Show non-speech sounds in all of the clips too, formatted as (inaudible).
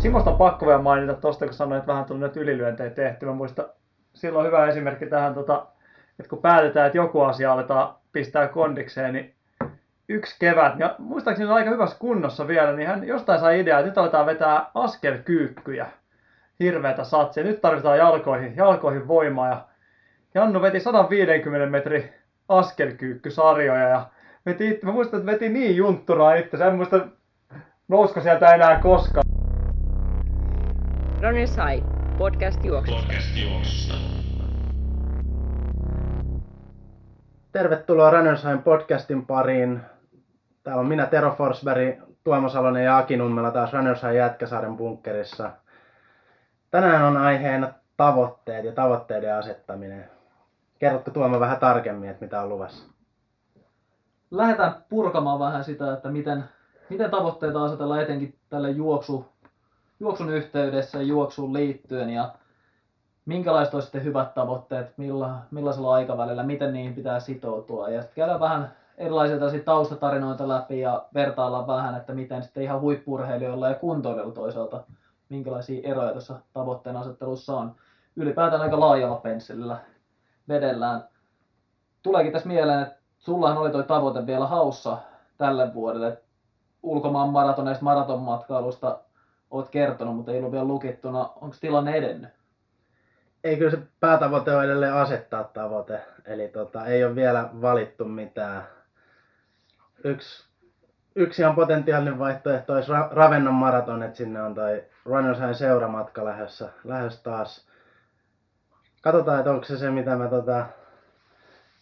Simosta on pakko vielä mainita tuosta, kun sanoit, että vähän tuli nyt ylilyöntejä tehty. Mä muistan, silloin hyvä esimerkki tähän, tota, että kun päätetään, että joku asia aletaan pistää kondikseen, niin yksi kevät, ja muistaakseni on aika hyvässä kunnossa vielä, niin hän jostain sai idea, että nyt aletaan vetää askelkyykkyjä. Hirveätä satsia. Nyt tarvitaan jalkoihin, jalkoihin voimaa. Ja Jannu veti 150 metri askelkyykkysarjoja ja veti, mä muistan, että veti niin juntturaa itse. En muista, nousko sieltä enää koskaan. Ronny Sai, podcast juoksusta. Podcast juoksusta. Tervetuloa Runnersheim podcastin pariin. Täällä on minä Tero Forsberg, Tuomo Salonen ja Aki Nummela taas Runnersheim Jätkäsaaren bunkkerissa. Tänään on aiheena tavoitteet ja tavoitteiden asettaminen. Kerrotko Tuomo vähän tarkemmin, että mitä on luvassa? lähdetään purkamaan vähän sitä, että miten, miten tavoitteita asetellaan etenkin tälle juoksu, juoksun yhteydessä juoksuun liittyen ja minkälaiset olisi sitten hyvät tavoitteet, milla, millaisella aikavälillä, miten niihin pitää sitoutua. Ja sitten käydään vähän erilaisia taustatarinoita läpi ja vertaillaan vähän, että miten sitten ihan huippurheilijoilla ja kuntoilijoilla toisaalta, minkälaisia eroja tuossa tavoitteen asettelussa on. Ylipäätään aika laajalla pensselillä vedellään. Tuleekin tässä mieleen, että sullahan oli toi tavoite vielä haussa tälle vuodelle. Ulkomaan maratoneista maratonmatkailusta oot kertonut, mutta ei ollut vielä lukittuna. Onko tilanne edennyt? Ei kyllä se päätavoite on edelleen asettaa tavoite. Eli tota, ei ole vielä valittu mitään. Yksi, yksi ihan potentiaalinen vaihtoehto olisi Ra- Ravennon maraton, että sinne on toi Runners High seuramatka lähdössä, lähdössä taas. Katsotaan, että onko se se, mitä mä, tota,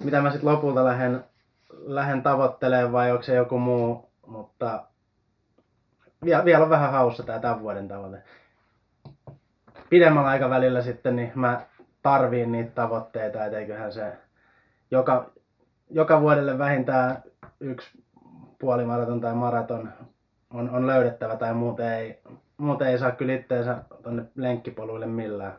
mitä mä sitten lopulta lähden, lähden tavoittelemaan vai onko se joku muu. Mutta vielä, vielä on vähän haussa tämä tämän vuoden tavoite pidemmällä aikavälillä sitten niin mä tarviin niitä tavoitteita, et eiköhän se joka, joka vuodelle vähintään yksi puolimaraton tai maraton on, on löydettävä tai muuten ei, muuten ei saa kyllä itteensä tonne lenkkipoluille millään.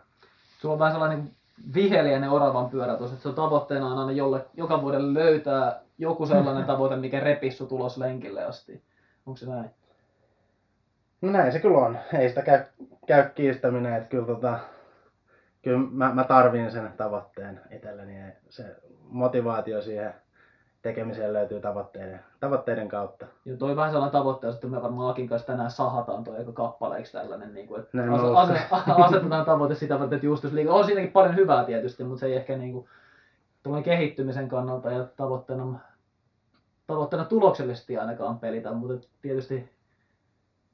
Sulla on vähän sellainen viheliäinen oravan pyörä tuossa, että se on tavoitteena on aina jolle, joka vuodelle löytää joku sellainen (laughs) tavoite, mikä repissu tulos lenkille asti. Onko se näin? No näin se kyllä on. Ei sitä käy, käy kiistäminen, että kyllä, tota, kyllä mä, mä tarviin sen tavoitteen itselleni. ja Se motivaatio siihen tekemiseen löytyy tavoitteiden, tavoitteiden kautta. Ja toi vähän sellainen tavoite, että me varmaan Akin kanssa tänään sahataan toi aika kappaleeksi tällainen, niin kuin, että Näin ase- mä ase- asetetaan tavoite sitä varten, että justus liikaa. On siinäkin paljon hyvää tietysti, mutta se ei ehkä niin kuin, kehittymisen kannalta ja tavoitteena, tavoitteena tuloksellisesti ainakaan pelitä, mutta tietysti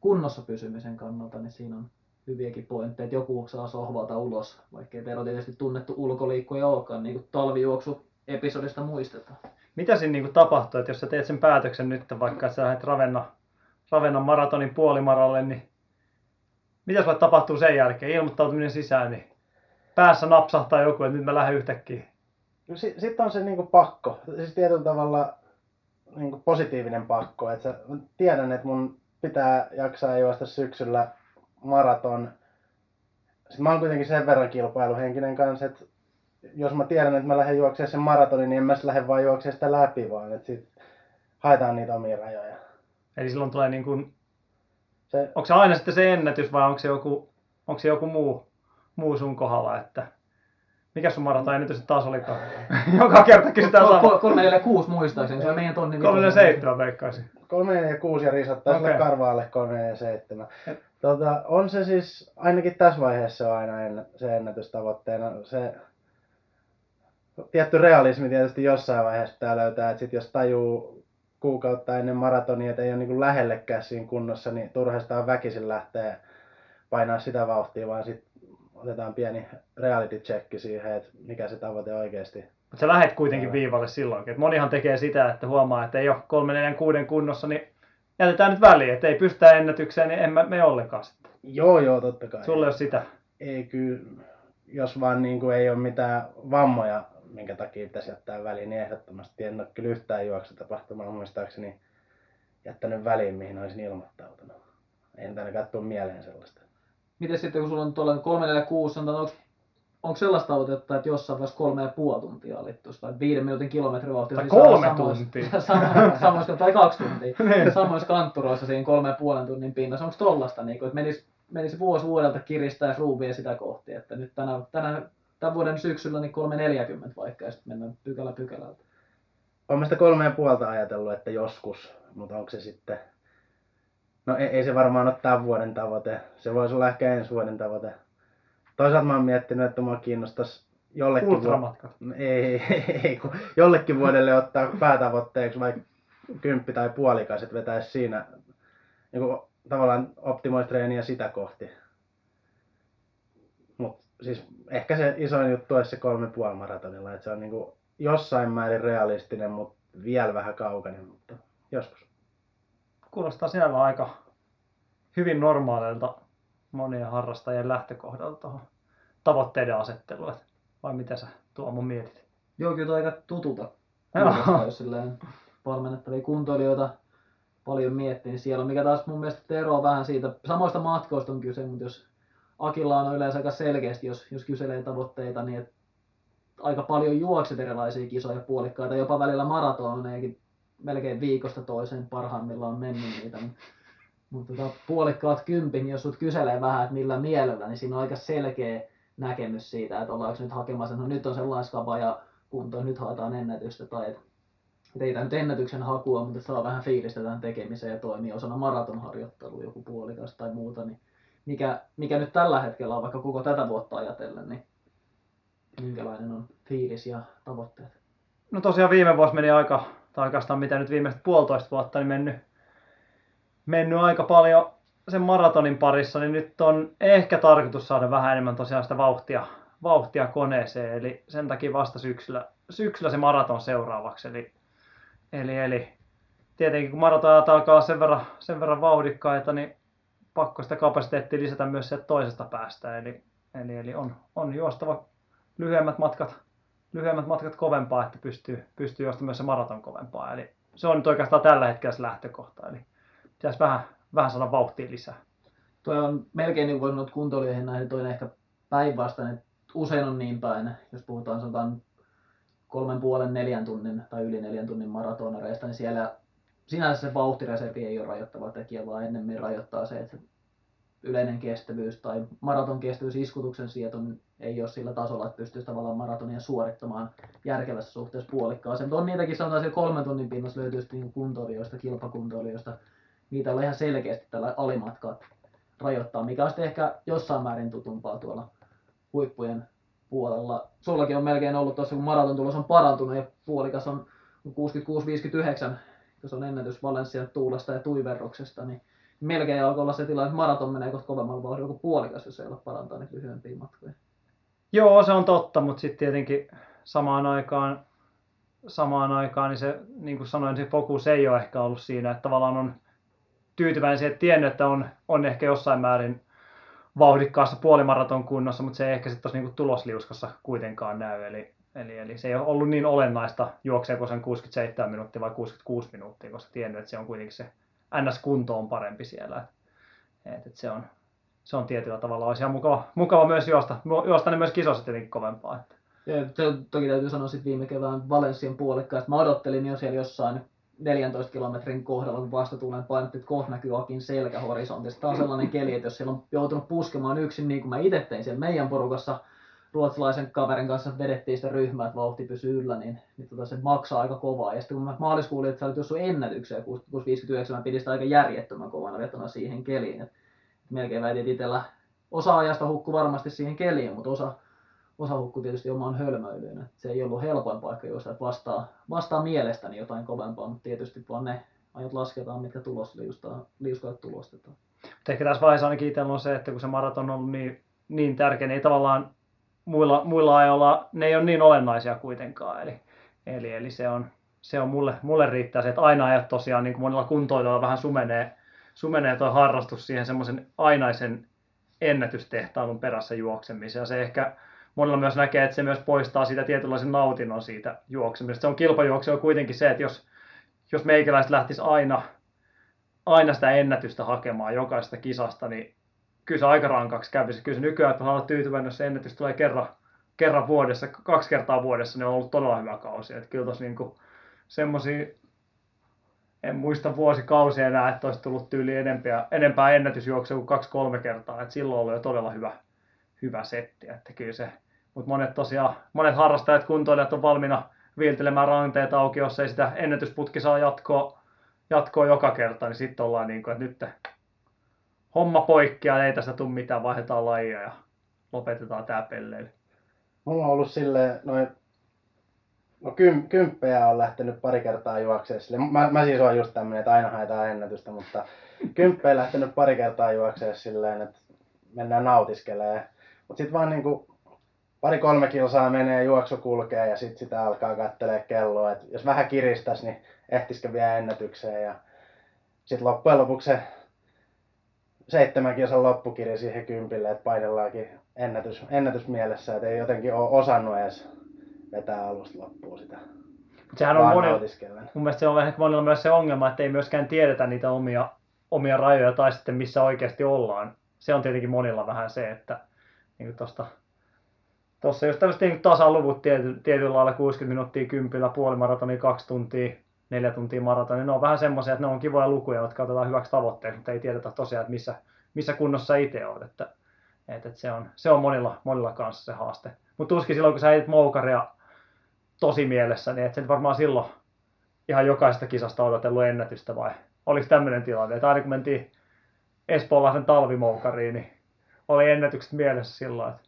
kunnossa pysymisen kannalta, niin siinä on hyviäkin pointteja, että joku saa sohvalta ulos, vaikkei Tero tietysti tunnettu ulkoliikkuja olekaan, niin kuin talvijuoksu episodista muistetaan. Mitä siinä niinku tapahtuu, että jos sä teet sen päätöksen nyt, vaikka että sä lähdet Ravenna, Ravennan maratonin puolimaralle, niin mitä sulle tapahtuu sen jälkeen? Ilmoittautuminen sisään, niin päässä napsahtaa joku, että nyt mä lähden yhtäkkiä. No si- Sitten on se niinku pakko, siis tietyllä tavalla niinku positiivinen pakko. Et sä, mä tiedän, että mun pitää jaksaa juosta syksyllä maraton. Sitten mä oon kuitenkin sen verran kilpailuhenkinen kanssa, että jos mä tiedän, että mä lähden juoksemaan sen maratonin, niin en mä lähde vaan juoksemaan sitä läpi, vaan että sit haetaan niitä omia rajoja. Eli silloin tulee niin kuin, Se, onko se aina sitten se ennätys vai onko se joku, onko se joku muu, muu sun kohdalla, että mikä sun maraton nyt taas olikaan? (laughs) Joka kerta kysytään sama. 346 muistaakseni, se on meidän tonnin 37 veikkaisin. 3 ja 6 ja risottaa okay. Karvaalle 3 ja 7. Tota, on se siis, ainakin tässä vaiheessa on aina ennä, se ennätystavoitteena. Se tietty realismi tietysti jossain vaiheessa pitää löytää, että sit jos tajuu kuukautta ennen maratonia, että ei ole niin lähellekään siinä kunnossa, niin turhastaan väkisin lähtee painaa sitä vauhtia, vaan sitten otetaan pieni reality check siihen, että mikä se tavoite oikeasti Mutta sä lähet kuitenkin viivalle silloinkin. Et monihan tekee sitä, että huomaa, että ei ole 3, 4, 6 kunnossa, niin jätetään nyt väliin, että ei pystytä ennätykseen, niin en mä mene ollenkaan sitten. Joo, joo, totta kai. Sulle ei ole sitä. ei kyllä, jos vaan niin kuin ei ole mitään vammoja, minkä takia pitäisi jättää väliin, niin ehdottomasti en ole kyllä yhtään juoksutapahtumaa muistaakseni jättänyt väliin, mihin olisin ilmoittautunut. Nyt ainakaan tule mieleen sellaista. Miten sitten, kun sulla on tuolla 346, sanotaan, onko, onko sellaista tavoitetta, että jossain vaiheessa kolme ja puoli tuntia alittuisi, tai viiden minuutin kilometrivauhtia? Tai siis kolme samoissa- tuntia. (laughs) Samoissa, samoissa, tai kaksi tuntia. (laughs) Niin. samoissa kantturoissa siinä kolme ja puolen tunnin pinnassa. Onko tollasta, niin kuin, että menisi menisi vuosi vuodelta kiristää ruuvia sitä kohti, että nyt tänä, tänä, tämän vuoden syksyllä niin 340 vaikka ja sitten mennään pykälä pykälältä. Olen sitä kolme ja puolta ajatellut, että joskus, mutta onko se sitten... No ei, ei se varmaan ole tämän vuoden tavoite. Se voisi olla ehkä ensi vuoden tavoite. Toisaalta mä oon miettinyt, että mua kiinnostaisi jollekin, vu- ei, ei, ei, kun jollekin vuodelle ottaa päätavoitteeksi vaikka kymppi tai puolikas, että vetäisi siinä niin kuin, tavallaan optimoisi treeniä sitä kohti. Mutta siis ehkä se isoin juttu olisi se kolme puoli maratonilla, että se on niin kuin jossain määrin realistinen, mutta vielä vähän kaukainen, mutta joskus. Kuulostaa sinällä aika hyvin normaalilta monien harrastajien lähtökohdalta tuohon tavoitteiden asetteluun. Vai mitä sä Tuomo mietit? Joo, kyllä aika tutulta. Kuulostaa, jos silleen valmennettavia kuntoilijoita paljon miettii, niin siellä on, mikä taas mun mielestä eroaa vähän siitä, samoista matkoista on kyse, mutta jos Akilla on yleensä aika selkeästi, jos, jos kyselee tavoitteita, niin et aika paljon juokset erilaisia kisoja puolikkaita, jopa välillä maratoneekin melkein viikosta toiseen parhaimmillaan mennyt niitä. Mutta mut tota, puolikkaat kympin, niin jos sut kyselee vähän, että millä mielellä, niin siinä on aika selkeä näkemys siitä, että ollaanko nyt hakemassa, no nyt on sellainen skaba ja kunto, nyt haetaan ennätystä tai et, et ei tämä nyt ennätyksen hakua, mutta saa vähän fiilistä tämän tekemiseen ja toimii osana maratonharjoittelua joku puolikas tai muuta, niin mikä, mikä nyt tällä hetkellä on vaikka koko tätä vuotta ajatellen, niin minkälainen on fiilis ja tavoitteet? No tosiaan viime vuosi meni aika, tai oikeastaan mitä nyt viimeiset puolitoista vuotta, niin mennyt, mennyt aika paljon sen maratonin parissa, niin nyt on ehkä tarkoitus saada vähän enemmän tosiaan sitä vauhtia, vauhtia koneeseen, eli sen takia vasta syksyllä, syksyllä se maraton seuraavaksi, eli, eli, eli tietenkin kun maratonajat alkaa sen verran, sen verran vauhdikkaita, niin pakko sitä kapasiteettia lisätä myös sieltä toisesta päästä, eli, eli, eli on, on juostava lyhyemmät matkat, lyhyemmät matkat kovempaa, että pystyy, pystyy juostamaan myös se maraton kovempaa, eli se on nyt oikeastaan tällä hetkellä se lähtökohta, eli pitäisi vähän, vähän saada vauhtia lisää. Tuo on melkein niin kuin kuntoilijoihin nähden toinen ehkä päinvastainen. Usein on niin päin, jos puhutaan sanotaan kolmen puolen neljän tunnin tai yli neljän tunnin maratonareista, niin siellä sinänsä se vauhtireservi ei ole rajoittava tekijä, vaan ennemmin rajoittaa se, että yleinen kestävyys tai maraton kestävyys, iskutuksen sieto niin ei ole sillä tasolla, että pystyisi tavallaan maratonia suorittamaan järkevässä suhteessa puolikkaaseen. Mutta on niitäkin sanotaan siellä kolmen tunnin pinnassa löytyy niin kuntoilijoista, kilpakuntoilijoista, niitä on ihan selkeästi tällä alimatkaa rajoittaa, mikä on ehkä jossain määrin tutumpaa tuolla huippujen puolella. Sullakin on melkein ollut tuossa, kun maraton tulos on parantunut ja puolikas on 66-59, kun se on ennätys Valenssian tuulesta ja tuiverroksesta, niin melkein alkoi olla se tilanne, että maraton menee kohta kovemmalla vauhdilla kuin puolikas, jos ei ole parantaa niitä lyhyempiä matkoja. Joo, se on totta, mutta sitten tietenkin samaan aikaan, samaan aikaan niin se, niin kuin sanoin, se fokus ei ole ehkä ollut siinä, että tavallaan on tyytyväinen siihen, että tiennyt, että on, on ehkä jossain määrin vauhdikkaassa puolimaraton kunnossa, mutta se ei ehkä sitten niin tulosliuskassa kuitenkaan näy. Eli, eli, eli, se ei ole ollut niin olennaista, juokseeko sen 67 minuuttia vai 66 minuuttia, koska tiennyt, että se on kuitenkin se NS-kunto on parempi siellä. Et, et se, on, se on tietyllä tavalla olisi ihan mukava, mukava myös juosta, juosta ne myös kisossa tietenkin kovempaa. Että. Ja toki täytyy sanoa sitten viime kevään puolikkaan, että mä odottelin jo siellä jossain 14 kilometrin kohdalla, kun vasta tulee painottu, että kohta näkyy Akin selkä horisontista. Tämä on sellainen keli, että jos siellä on joutunut puskemaan yksin, niin kuin mä itse tein siellä meidän porukassa, ruotsalaisen kaverin kanssa vedettiin sitä ryhmää, että vauhti pysyy yllä, niin, niin tota, se maksaa aika kovaa. Ja sitten kun mä maaliskuulin, että sä olit jossain ennätykseen 659, mä pidin sitä aika järjettömän kovana vetona siihen keliin. Et melkein väitin itsellä osa ajasta hukku varmasti siihen keliin, mutta osa, osa hukku tietysti omaan hölmöilyyn. Se ei ollut helpoin paikka, jos vastaa, vastaa mielestäni jotain kovempaa, mutta tietysti vaan ne ajat lasketaan, mitkä tulos liuskaat tulostetaan. Mutta ehkä tässä vaiheessa ainakin itsellä on se, että kun se maraton on ollut niin, niin tärkeä, niin ei tavallaan muilla, muilla ajoilla ne ei ole niin olennaisia kuitenkaan. Eli, eli, eli se, on, se on mulle, mulle riittää se, että aina ajat tosiaan niin kuin monilla kuntoilijoilla vähän sumenee, sumenee tuo harrastus siihen semmoisen ainaisen ennätystehtailun perässä juoksemiseen. Ja se ehkä monilla myös näkee, että se myös poistaa sitä tietynlaisen nautinnon siitä juoksemisesta. Se on kilpajuoksu on kuitenkin se, että jos, jos meikäläiset lähtisi aina, aina sitä ennätystä hakemaan jokaisesta kisasta, niin kyllä se aika rankaksi kävisi. Kyllä se nykyään, että olla tyytyväinen, jos se ennätys tulee kerran, kerran vuodessa, kaksi kertaa vuodessa, niin on ollut todella hyvä kausi. Että kyllä tuossa niinku semmoisia, en muista vuosikausia enää, että olisi tullut tyyli enempää, enempää ennätysjuoksua kuin kaksi-kolme kertaa. Et silloin oli jo todella hyvä, hyvä setti. Että kyllä se, mutta monet tosiaan, monet harrastajat, kuntoilijat on valmiina viiltelemään ranteet auki, jos ei sitä ennätysputki saa jatkoa, jatkoa joka kerta, niin sitten ollaan niin kuin, että nyt homma poikkeaa, ei tästä tule mitään, vaihdetaan lajia ja lopetetaan tämä pelleily. Mulla on ollut silleen noin No kym, kymppejä on lähtenyt pari kertaa juokseen sille. Mä, mä siis oon just tämmönen, että aina haetaan ennätystä, mutta kymppejä lähtenyt pari kertaa juokseen silleen, että mennään nautiskelee. Mutta sitten vaan niinku pari-kolme kilsaa menee, juoksu kulkee ja sitten sitä alkaa kattelee kelloa. Et jos vähän kiristäs, niin ehtisikö vielä ennätykseen. Ja sitten loppujen lopuksi se seitsemän kilsan loppukiri siihen kympille, että painellaankin ennätys, ennätys mielessä, että ei jotenkin ole osannut edes vetää alusta loppuun sitä. Sehän on monilla, mun mielestä se on vähän monilla myös se ongelma, että ei myöskään tiedetä niitä omia, omia rajoja tai sitten missä oikeasti ollaan. Se on tietenkin monilla vähän se, että niin tosta, tossa jos tämmöiset niin tasaluvut tiety, tietyllä lailla 60 minuuttia kympillä, puoli maratonia, kaksi tuntia, neljä tuntia maratoni, niin ne on vähän semmoisia, että ne on kivoja lukuja, jotka otetaan hyväksi tavoitteeksi, mutta ei tiedetä tosiaan, että missä, missä kunnossa itse olet. Että, että, että se, on, se on monilla, monilla kanssa se haaste. Mutta tuskin silloin, kun sä heitit moukaria tosi mielessä, niin et sen varmaan silloin ihan jokaisesta kisasta odotellut ennätystä vai oliko tämmöinen tilanne, että aina kun mentiin Espoonlahden talvimoukariin, niin oli ennätykset mielessä silloin, että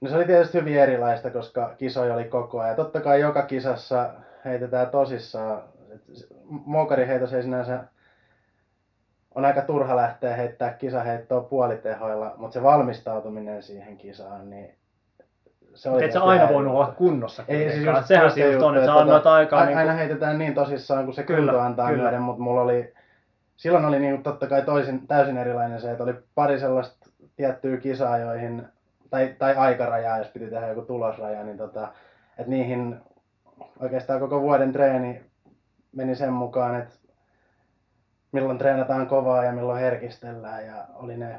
No se oli tietysti hyvin erilaista, koska kisoja oli koko ajan. Totta kai joka kisassa heitetään tosissaan. Moukariheitossa ei sinänsä on aika turha lähteä heittää kisaheittoa puolitehoilla, mutta se valmistautuminen siihen kisaan, niin se oli et sä aina voinut olla kunnossa. Ei, siis just, sehän se just on, että sä annoit tota, aikaa. Aina niin kuin... heitetään niin tosissaan, kun se kyllä, kunto antaa kyllä. myöden, mutta mulla oli, silloin oli niin totta kai toisin, täysin erilainen se, että oli pari sellaista tiettyä kisaa, joihin, tai, tai aikarajaa, jos piti tehdä joku tulosraja, niin tota, että niihin oikeastaan koko vuoden treeni meni sen mukaan, että milloin treenataan kovaa ja milloin herkistellään ja oli ne,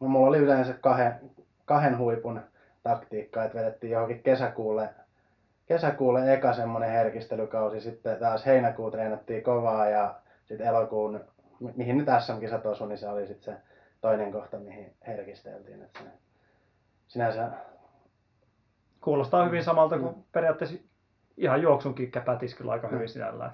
no, mulla oli yleensä kahden, kahden huipun taktiikka, että vedettiin johonkin kesäkuulle, kesäkuulle eka semmoinen herkistelykausi, sitten taas heinäkuu treenattiin kovaa ja sitten elokuun, mihin nyt SM-kisat osui, niin se oli sitten se toinen kohta, mihin herkisteltiin. Että se, sinänsä... Kuulostaa hyvin samalta kuin mm. periaatteessa ihan juoksunkin pätisi kyllä aika mm. hyvin sinällään.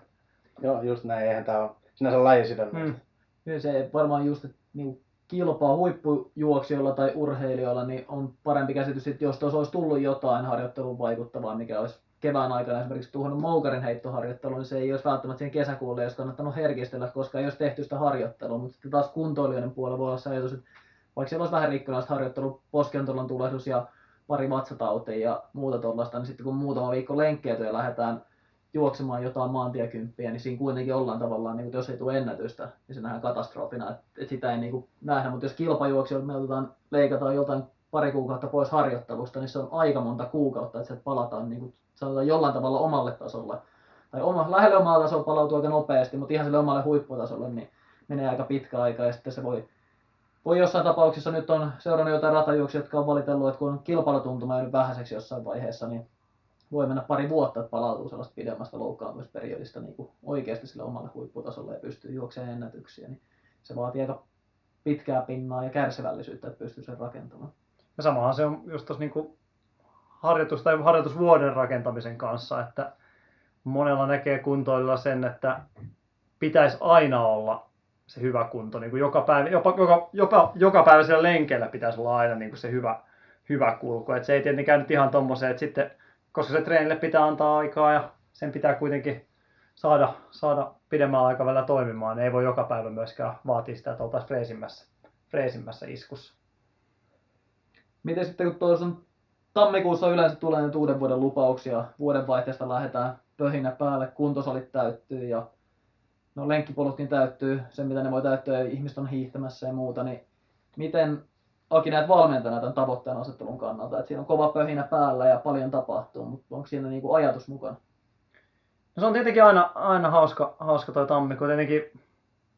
Joo, just näin. Eihän tämä ole sinänsä lajisidonnaista. Mm. Se varmaan just, että niin kilpaa huippujuoksijoilla tai urheilijoilla, niin on parempi käsitys, että jos tuossa olisi tullut jotain harjoittelun vaikuttavaa, mikä olisi kevään aikana esimerkiksi tuhannut Moukarin heittoharjoittelua, niin se ei olisi välttämättä siihen kesäkuulle jos kannattanut herkistellä, koska ei olisi tehty sitä harjoittelua. Mutta sitten taas kuntoilijoiden puolella voi olla se ajatus, että vaikka siellä olisi vähän rikkonaista harjoittelua, poskentolon tulehdus ja pari vatsatautia ja muuta tuollaista, niin sitten kun muutama viikko lenkkejä ja lähdetään juoksemaan jotain maantiekymppiä, niin siinä kuitenkin ollaan tavallaan, niin kuin, jos ei tule ennätystä, niin se nähdään katastrofina, että, että sitä ei niin kuin, nähdä, mutta jos kilpajuoksijoilta me otetaan, leikataan jotain pari kuukautta pois harjoittelusta, niin se on aika monta kuukautta, että sieltä palataan niin kuin, sanotaan jollain tavalla omalle tasolle, tai oma, lähelle omaa tasoa palautuu aika nopeasti, mutta ihan sille omalle huipputasolle, niin menee aika pitkä aika, ja sitten se voi voi jossain tapauksessa nyt on seurannut jotain ratajuoksia, jotka on valitellut, että kun on kilpailutuntuma jäänyt vähäiseksi jossain vaiheessa, niin voi mennä pari vuotta, että palautuu sellaista pidemmästä loukkaantumisperiodista niin kuin oikeasti sille omalle huipputasolle ja pystyy juoksemaan ennätyksiä, niin se vaatii aika pitkää pinnaa ja kärsivällisyyttä, että pystyy sen rakentamaan. Ja samahan se on just tuossa niin harjoitus- tai harjoitusvuoden rakentamisen kanssa, että monella näkee kuntoilla sen, että pitäisi aina olla se hyvä kunto. Niin kuin joka, päivä, jopa, joka, jopa, joka päivä siellä lenkeillä pitäisi olla aina niin kuin se hyvä, hyvä kulku. Et se ei tietenkään nyt ihan tommoseen, että sitten koska se treenille pitää antaa aikaa ja sen pitää kuitenkin saada, saada pidemmällä aikavälillä toimimaan. Ei voi joka päivä myöskään vaatia sitä, että oltaisiin freesimmässä, freesimmässä iskussa. Miten sitten kun tuossa on tammikuussa yleensä tulee nyt uuden vuoden lupauksia, vuodenvaihteesta lähdetään pöhinä päälle, kuntosalit täyttyy ja no lenkkipolutkin täyttyy, se mitä ne voi täyttyä ja ihmiset on hiihtämässä ja muuta, niin miten Aki näet valmentajana tämän tavoitteen asettelun kannalta, että siinä on kova pöhinä päällä ja paljon tapahtuu, mutta onko siinä niin kuin ajatus mukana? No se on tietenkin aina, aina hauska, hauska toi tammikuu. Tietenkin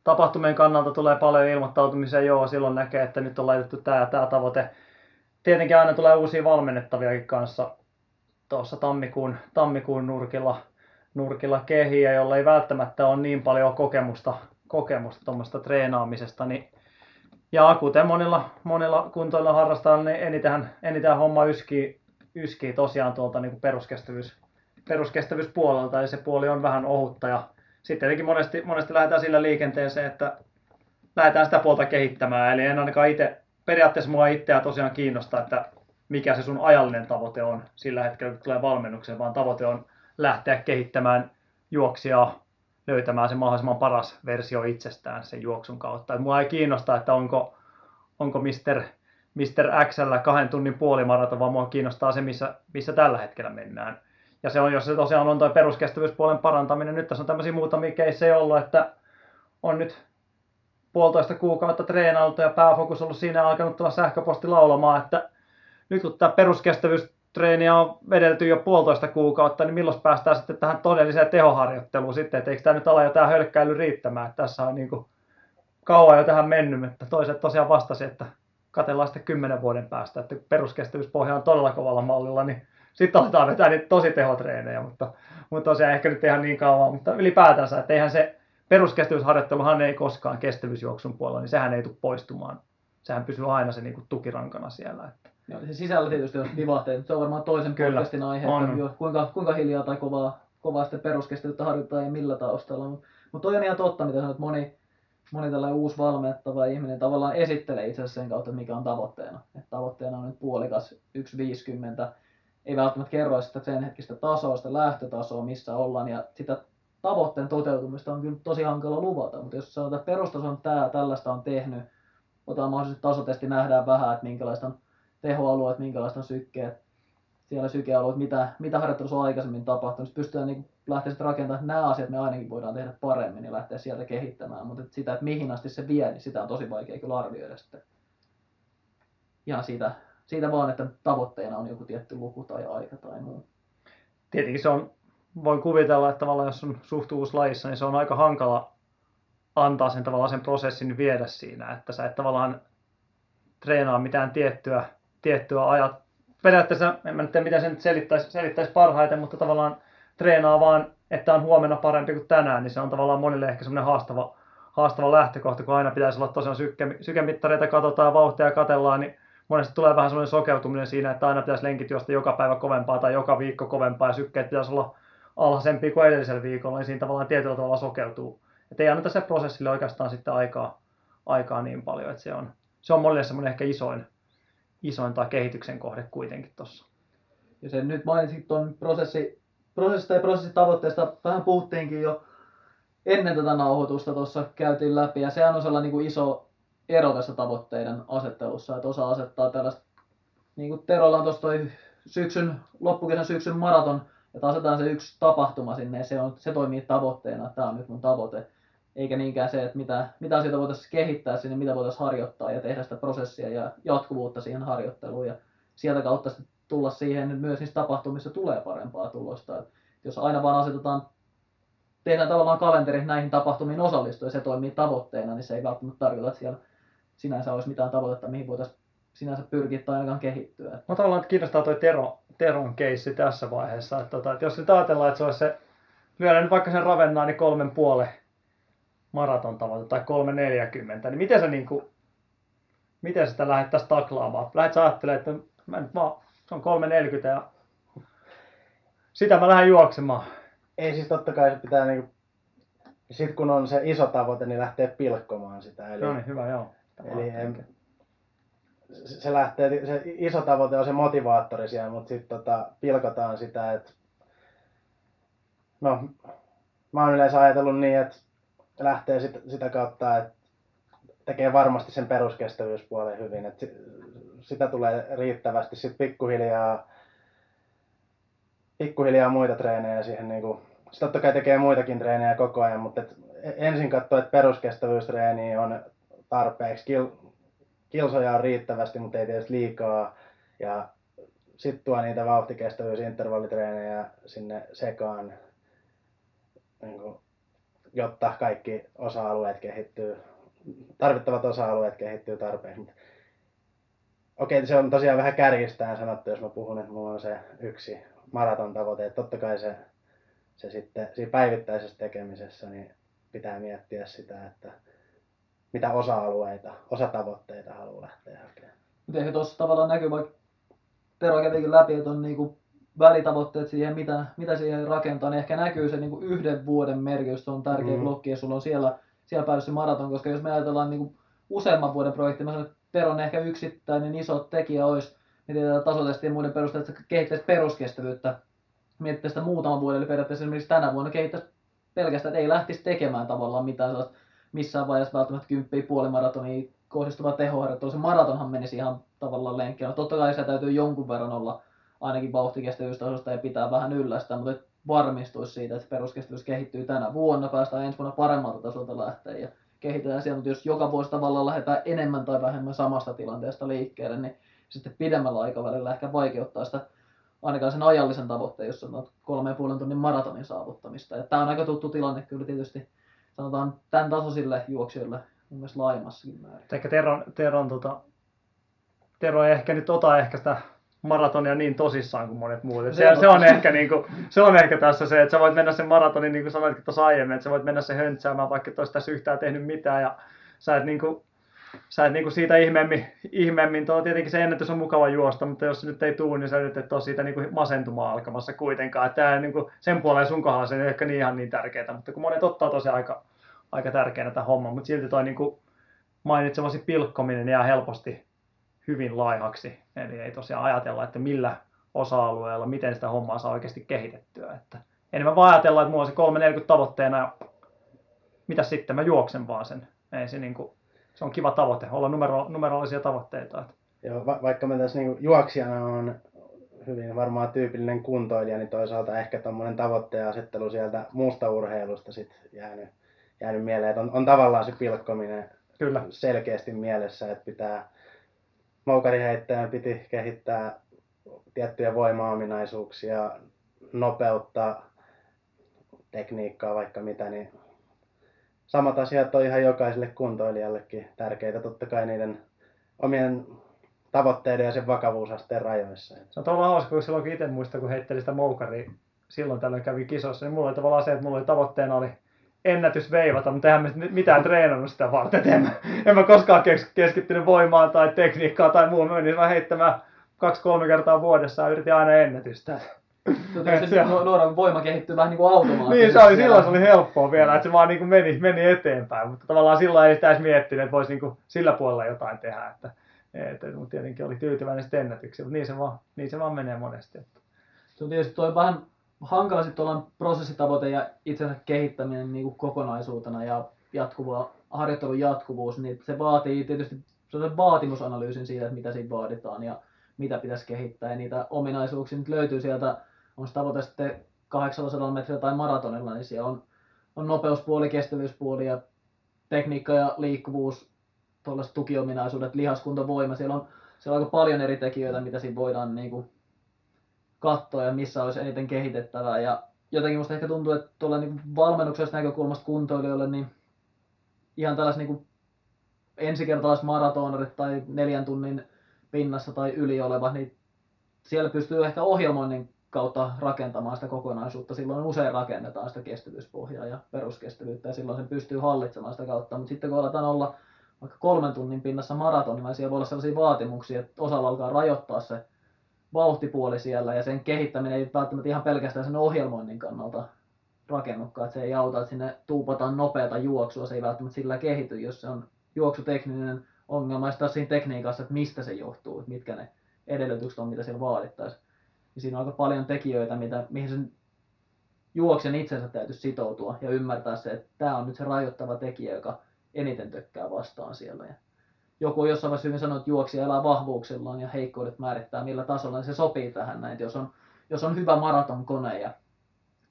tapahtumien kannalta tulee paljon ilmoittautumisia, joo, silloin näkee, että nyt on laitettu tämä ja tämä tavoite. Tietenkin aina tulee uusia valmennettaviakin kanssa tuossa tammikuun, tammikuun nurkilla. nurkilla kehiä, jolla ei välttämättä ole niin paljon kokemusta, kokemusta tuommoista treenaamisesta, niin ja kuten monilla, monilla kuntoilla harrastajilla, niin eniten, eniten homma yskii, yskii tosiaan tuolta niin peruskestävyys, peruskestävyyspuolelta, eli se puoli on vähän ohutta. Ja sitten tietenkin monesti, monesti lähdetään sillä liikenteeseen, että lähdetään sitä puolta kehittämään. Eli en ainakaan itse, periaatteessa mua itseä tosiaan kiinnostaa, että mikä se sun ajallinen tavoite on sillä hetkellä, kun tulee valmennukseen, vaan tavoite on lähteä kehittämään juoksia löytämään se mahdollisimman paras versio itsestään sen juoksun kautta. Et mua ei kiinnosta, että onko, onko Mr. Mr. Xllä kahden tunnin puolimaraton, vaan mua kiinnostaa se, missä, missä tällä hetkellä mennään. Ja se on, jos se tosiaan on tuo peruskestävyyspuolen parantaminen, nyt tässä on tämmöisiä muutamia keissejä ollut, että on nyt puolitoista kuukautta treenailtu ja pääfokus ollut siinä alkanut tulla sähköposti laulamaan, että nyt kun tämä peruskestävyystreeniä on vedelty jo puolitoista kuukautta, niin milloin päästään sitten tähän todelliseen tehoharjoitteluun sitten, että eikö tämä nyt ala jo tämä hölkkäily riittämään, että tässä on niin kuin kauan jo tähän mennyt, että toiset tosiaan vastasi, että katellaan sitten kymmenen vuoden päästä, että peruskestävyyspohja on todella kovalla mallilla, niin sitten aletaan vetää niitä tosi tehotreenejä, mutta, mutta tosiaan ehkä nyt ihan niin kauan, mutta ylipäätänsä, että eihän se peruskestävyysharjoitteluhan ei koskaan kestävyysjuoksun puolella, niin sehän ei tule poistumaan. Sehän pysyy aina se niin kuin tukirankana siellä. Että. Joo, se sisällä tietysti on vivahteet, se on varmaan toisen Kyllä, podcastin aihe, on. että kuinka, kuinka hiljaa tai kovaa, kovaa sitten peruskestävyyttä harjoittaa ja millä taustalla. Mutta mut toi on ihan totta, mitä sanoit, moni, moni tällainen uusi valmettava ihminen tavallaan esittelee itse asiassa sen kautta, että mikä on tavoitteena. Et tavoitteena on nyt puolikas 1.50, ei välttämättä kerro sitä sen hetkistä tasoa, sitä lähtötasoa, missä ollaan, ja sitä tavoitteen toteutumista on kyllä tosi hankala luvata, mutta jos sanotaan, että perustaso on tämä, tällaista on tehnyt, otetaan mahdollisesti tasotesti, nähdään vähän, että minkälaista on tehoalueet, minkälaista on sykkeet, siellä sykealueet, mitä, mitä harjoittelussa on aikaisemmin tapahtunut, sitten pystytään niin lähteä sitten rakentamaan, että nämä asiat me ainakin voidaan tehdä paremmin ja lähteä sieltä kehittämään, mutta että sitä, että mihin asti se vie, niin sitä on tosi vaikea kyllä arvioida sitten. Ihan siitä, siitä vaan, että tavoitteena on joku tietty luku tai aika tai muu. Tietenkin se on, voin kuvitella, että tavallaan jos on suht uusi lajissa, niin se on aika hankala antaa sen tavallaan sen prosessin viedä siinä, että sä et tavallaan treenaa mitään tiettyä, tiettyä ajat. Periaatteessa, en mä nyt tiedä, miten se nyt selittäisi, selittäisi parhaiten, mutta tavallaan treenaa vaan, että on huomenna parempi kuin tänään, niin se on tavallaan monille ehkä semmoinen haastava, haastava lähtökohta, kun aina pitäisi olla tosiaan syke, sykemittareita, katsotaan vauhtia ja katellaan, niin monesti tulee vähän semmoinen sokeutuminen siinä, että aina pitäisi lenkit juosta joka päivä kovempaa tai joka viikko kovempaa ja sykkeet pitäisi olla alhaisempia kuin edellisellä viikolla, niin siinä tavallaan tietyllä tavalla sokeutuu. Että ei anneta se prosessille oikeastaan sitten aikaa, aikaa niin paljon, että se on, se on monille semmoinen ehkä isoin, isoin tai kehityksen kohde kuitenkin tuossa. Ja sen nyt mainitsit tuon prosessi, prosessista ja prosessitavoitteesta, vähän puhuttiinkin jo ennen tätä nauhoitusta tuossa käytiin läpi, ja sehän on sellainen niin kuin iso ero tässä tavoitteiden asettelussa, että osa asettaa tällaista, niin kuin Terolla on tuossa syksyn, loppukesän syksyn maraton, että asetetaan se yksi tapahtuma sinne, ja se, on, se toimii tavoitteena, että tämä on nyt mun tavoite, eikä niinkään se, että mitä, mitä asioita voitaisiin kehittää sinne, mitä voitaisiin harjoittaa ja tehdä sitä prosessia ja jatkuvuutta siihen harjoitteluun, ja sieltä kautta sitten tulla siihen, että myös niissä tapahtumissa tulee parempaa tulosta. Et jos aina vaan asetetaan, tehdään tavallaan kalenteri näihin tapahtumiin osallistua ja se toimii tavoitteena, niin se ei välttämättä tarkoita, että siellä sinänsä olisi mitään tavoitetta, mihin voitaisiin sinänsä pyrkiä tai ainakaan kehittyä. No tavallaan että kiinnostaa toi Tero, Teron keissi tässä vaiheessa. Että, tota, että jos nyt ajatellaan, että se olisi se, lyödään nyt vaikka sen ravennaa, niin kolmen puolen maraton tavoite tai 3.40, niin miten sä niin kuin, miten sitä lähdettäisiin taklaamaan? Lähdet sä ajattelemaan, että mä nyt vaan, se on 3.40 ja sitä mä lähden juoksemaan. Ei siis totta kai se pitää niinku, sit kun on se iso tavoite, niin lähtee pilkkomaan sitä. Eli, No niin, hyvä, joo. eli en, se lähtee, se iso tavoite on se motivaattori siellä, mutta sitten tota, pilkotaan sitä, että no, mä oon yleensä ajatellut niin, että lähtee sit, sitä kautta, että tekee varmasti sen peruskestävyyspuolen hyvin, että sitä tulee riittävästi, sitten pikkuhiljaa pikkuhiljaa muita treenejä siihen niin kuin, se totta kai tekee muitakin treenejä koko ajan, mutta et ensin katsoo, että peruskestävyystreeni on tarpeeksi, Kil, kilsoja on riittävästi, mutta ei tietysti liikaa, ja sitten tuo niitä vauhtikestävyysintervallitreenejä sinne sekaan, niin kuin, jotta kaikki osa-alueet kehittyy, tarvittavat osa-alueet kehittyy tarpeeksi. Mutta okei, se on tosiaan vähän kärjistään sanottu, jos mä puhun, että mulla on se yksi maraton tavoite, että totta kai se, se sitten siinä päivittäisessä tekemisessä niin pitää miettiä sitä, että mitä osa-alueita, osatavoitteita haluaa lähteä hakemaan. Mutta ehkä tuossa tavallaan näkyy, vaikka Tero kävikin läpi, että on niinku välitavoitteet siihen, mitä, mitä siihen rakentaa, niin ehkä näkyy se niinku yhden vuoden merkitys, se on tärkeä Mm. blokki, ja sulla on siellä, siellä päädyssä se maraton, koska jos me ajatellaan niinku useamman vuoden projekti, mä sanon, että Teron ehkä yksittäinen iso tekijä olisi, me tiedetään tasotestien ja muiden perusteella, että kehittäisi peruskestävyyttä, miettiä sitä muutaman vuoden, eli periaatteessa esimerkiksi tänä vuonna kehittäisi pelkästään, että ei lähtisi tekemään tavallaan mitään sellaista missään vaiheessa välttämättä kymppiä puolimaratonia kohdistuva tehoharjoittelu. Se maratonhan menisi ihan tavallaan lenkkiä. No totta kai se täytyy jonkun verran olla ainakin vauhtikestävyystasosta ja pitää vähän yllästä, mutta et varmistuisi siitä, että peruskestävyys kehittyy tänä vuonna, päästään ensi vuonna paremmalta tasolta lähteä ja kehitetään siellä, mutta jos joka vuosi tavallaan lähdetään enemmän tai vähemmän samasta tilanteesta liikkeelle, niin sitten pidemmällä aikavälillä ehkä vaikeuttaa sitä ainakaan sen ajallisen tavoitteen, jos on kolme ja puolen tunnin maratonin saavuttamista. Ja tämä on aika tuttu tilanne kyllä tietysti, sanotaan tämän tasoisille juoksijoille mielestä laajemmassakin määrin. Ehkä Teron, Teron tota, Tero ei ehkä nyt ota ehkä sitä maratonia niin tosissaan kuin monet muut. Se Se, on ehkä niinku, se on ehkä tässä se, että sä voit mennä sen maratonin, niin kuin sanoitkin tuossa aiemmin, että sä voit mennä se höntsäämään, vaikka et olisi tässä yhtään tehnyt mitään. Ja sä et niinku, sä et niinku siitä ihmeemmin, ihmeemmin tuo tietenkin se ennätys on mukava juosta, mutta jos se nyt ei tule, niin sä nyt et ole siitä niinku masentumaan alkamassa kuitenkaan. Että tää niinku, sen puoleen sun kohdalla se ei ehkä niin ihan niin tärkeää, mutta kun monet ottaa tosiaan aika, aika tärkeänä tämän homman, mutta silti toi niinku mainitsemasi pilkkominen jää helposti hyvin laihaksi. Eli ei tosiaan ajatella, että millä osa-alueella, miten sitä hommaa saa oikeasti kehitettyä. Että enemmän vaan ajatella, että mulla on se 340 tavoitteena ja mitä sitten, mä juoksen vaan sen. Ei se, niinku, se on kiva tavoite, olla numero, numerollisia tavoitteita. Että Joo, va- vaikka mä tässä niinku juoksijana on hyvin varmaan tyypillinen kuntoilija, niin toisaalta ehkä tuommoinen tavoitteen asettelu sieltä muusta urheilusta sit jäänyt, jäänyt mieleen. Että on, on tavallaan se pilkkominen kyllä, selkeästi mielessä, että pitää moukariheittäjän piti kehittää tiettyjä voimaominaisuuksia, nopeutta, tekniikkaa, vaikka mitä, niin samat asiat on ihan jokaiselle kuntoilijallekin tärkeitä, totta kai niiden omien tavoitteiden ja sen vakavuusasteen rajoissa. se on tavallaan hauska, kun silloin kun itse muistan, kun heitteli sitä moukaria, silloin tällöin kävi kisossa, niin mulla oli tavallaan se, että mulla oli tavoitteena oli ennätys veivata, mutta eihän sit mitään treenannut sitä varten. En mä, en mä koskaan kes- keskittynyt voimaan tai tekniikkaan tai muuhun. Mä menin vaan heittämään kaksi-kolme kertaa vuodessa ja yritin aina ennätystä. Tietysti Se nuoren voima kehittyy vähän niin kuin automaattisesti. Niin, se oli, silloin se oli helppoa vielä, että se vaan niin kuin meni, meni eteenpäin, mutta tavallaan silloin ei sitä edes miettinyt, että voisi niin kuin sillä puolella jotain tehdä. Että, että, mutta tietenkin oli tyytyväinen sitten ennätyksiä, mutta niin se vaan, niin se vaan menee monesti. Että. Se on tietysti toi vähän hankala sitten olla prosessitavoite ja itsensä kehittäminen niin kuin kokonaisuutena ja jatkuva, harjoittelun jatkuvuus, niin se vaatii tietysti sellaisen vaatimusanalyysin siitä, että mitä siinä vaaditaan ja mitä pitäisi kehittää. Ja niitä ominaisuuksia nyt löytyy sieltä, on se tavoite sitten 800 metriä tai maratonilla, niin siellä on, on nopeuspuoli, kestävyyspuoli ja tekniikka ja liikkuvuus, tuollaiset tukiominaisuudet, lihaskunta, voima. Siellä on, siellä on aika paljon eri tekijöitä, mitä siinä voidaan niin kuin katsoa ja missä olisi eniten kehitettävää. Ja jotenkin musta ehkä tuntuu, että tuolla niin valmennuksesta näkökulmasta kuntoilijoille, niin ihan tällaiset niin ensikertalaiset maratonarit tai neljän tunnin pinnassa tai yli olevat, niin siellä pystyy ehkä ohjelmoinnin kautta rakentamaan sitä kokonaisuutta. Silloin usein rakennetaan sitä kestävyyspohjaa ja peruskestävyyttä ja silloin sen pystyy hallitsemaan sitä kautta. Mutta sitten kun aletaan olla vaikka kolmen tunnin pinnassa maratonilla, niin siellä voi olla sellaisia vaatimuksia, että osalla alkaa rajoittaa se vauhtipuoli siellä ja sen kehittäminen ei välttämättä ihan pelkästään sen ohjelmoinnin kannalta rakennutkaan, että se ei auta, että sinne tuupataan nopeata juoksua, se ei välttämättä sillä kehity, jos se on juoksutekninen ongelma, ja siinä tekniikassa, että mistä se johtuu, että mitkä ne edellytykset on, mitä siellä vaadittaisiin. Ja siinä on aika paljon tekijöitä, mitä, mihin sen juoksen itsensä täytyisi sitoutua ja ymmärtää se, että tämä on nyt se rajoittava tekijä, joka eniten tökkää vastaan siellä. Ja joku on jossain vaiheessa hyvin sanonut, että juoksija elää vahvuuksillaan ja heikkoudet määrittää millä tasolla, niin se sopii tähän näin. Jos on, jos on hyvä maratonkone ja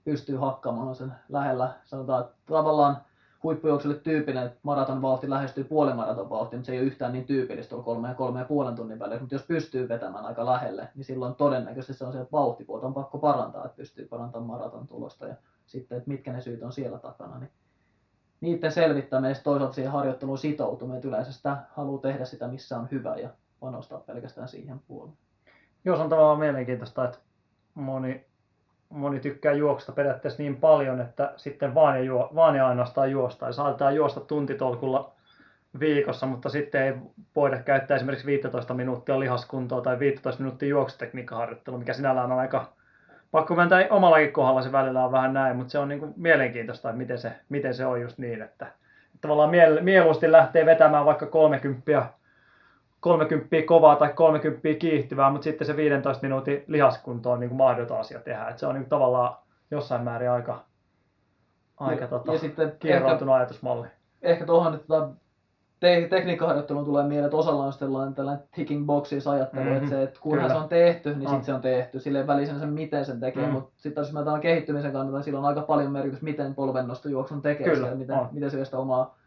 pystyy hakkaamaan sen lähellä, sanotaan, että tavallaan huippujuoksulle tyypillinen, että maraton vauhti lähestyy puolimaraton vauhti, mutta se ei ole yhtään niin tyypillistä tuolla kolme ja kolme ja puolen tunnin välissä, mutta jos pystyy vetämään aika lähelle, niin silloin todennäköisesti se on se, että vauhtipuolta on pakko parantaa, että pystyy parantamaan maraton tulosta ja sitten, että mitkä ne syyt on siellä takana, niin niiden selvittäminen ja toisaalta siihen harjoitteluun sitoutuminen, että yleensä sitä haluaa tehdä sitä, missä on hyvä ja panostaa pelkästään siihen puoleen. Joo, se on tavallaan mielenkiintoista, että moni moni tykkää juoksusta periaatteessa niin paljon, että sitten vaan ja, juo, vaan ja ainoastaan juosta. Ja saatetaan juosta tuntitolkulla viikossa, mutta sitten ei voida käyttää esimerkiksi 15 minuuttia lihaskuntoa tai 15 minuuttia juoksutekniikkaharjoittelua, mikä sinällään on aika pakko myöntää omallakin kohdalla se välillä on vähän näin, mutta se on niin kuin mielenkiintoista, että miten se, miten se on just niin, että, että tavallaan miel, mieluusti lähtee vetämään vaikka 30 30 kovaa tai 30 kiihtyvää, mutta sitten se 15 minuutin lihaskunto on niin kuin mahdoton asia tehdä. Että se on niin kuin tavallaan jossain määrin aika, aika ja, tota, ja sitten kierroutunut ajatusmalli. Ehkä tuohon, että tota, te- tekniikkaharjoitteluun tulee mieleen, että osalla on tällainen, tällainen ticking boxes ajattelu, mm-hmm. että, se, että kunhan Kyllä. se on tehty, niin sitten se on tehty. Silleen välisenä miten sen tekee, Mm. mutta sitten jos mä kehittymisen kannalta, niin sillä on aika paljon merkitys, miten polvennostojuoksun tekee Kyllä, siellä, miten, on. miten se sitä omaa,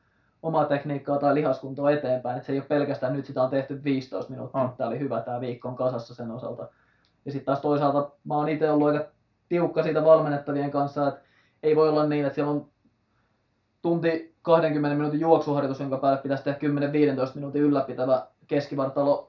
omaa tekniikkaa tai lihaskuntoa eteenpäin. Että se ei ole pelkästään nyt sitä on tehty 15 minuuttia, On. tämä oli hyvä tämä viikko on kasassa sen osalta. Ja sitten taas toisaalta mä oon itse ollut aika tiukka siitä valmennettavien kanssa, että ei voi olla niin, että siellä on tunti 20 minuutin juoksuharjoitus, jonka päälle pitäisi tehdä 10-15 minuutin ylläpitävä keskivartalo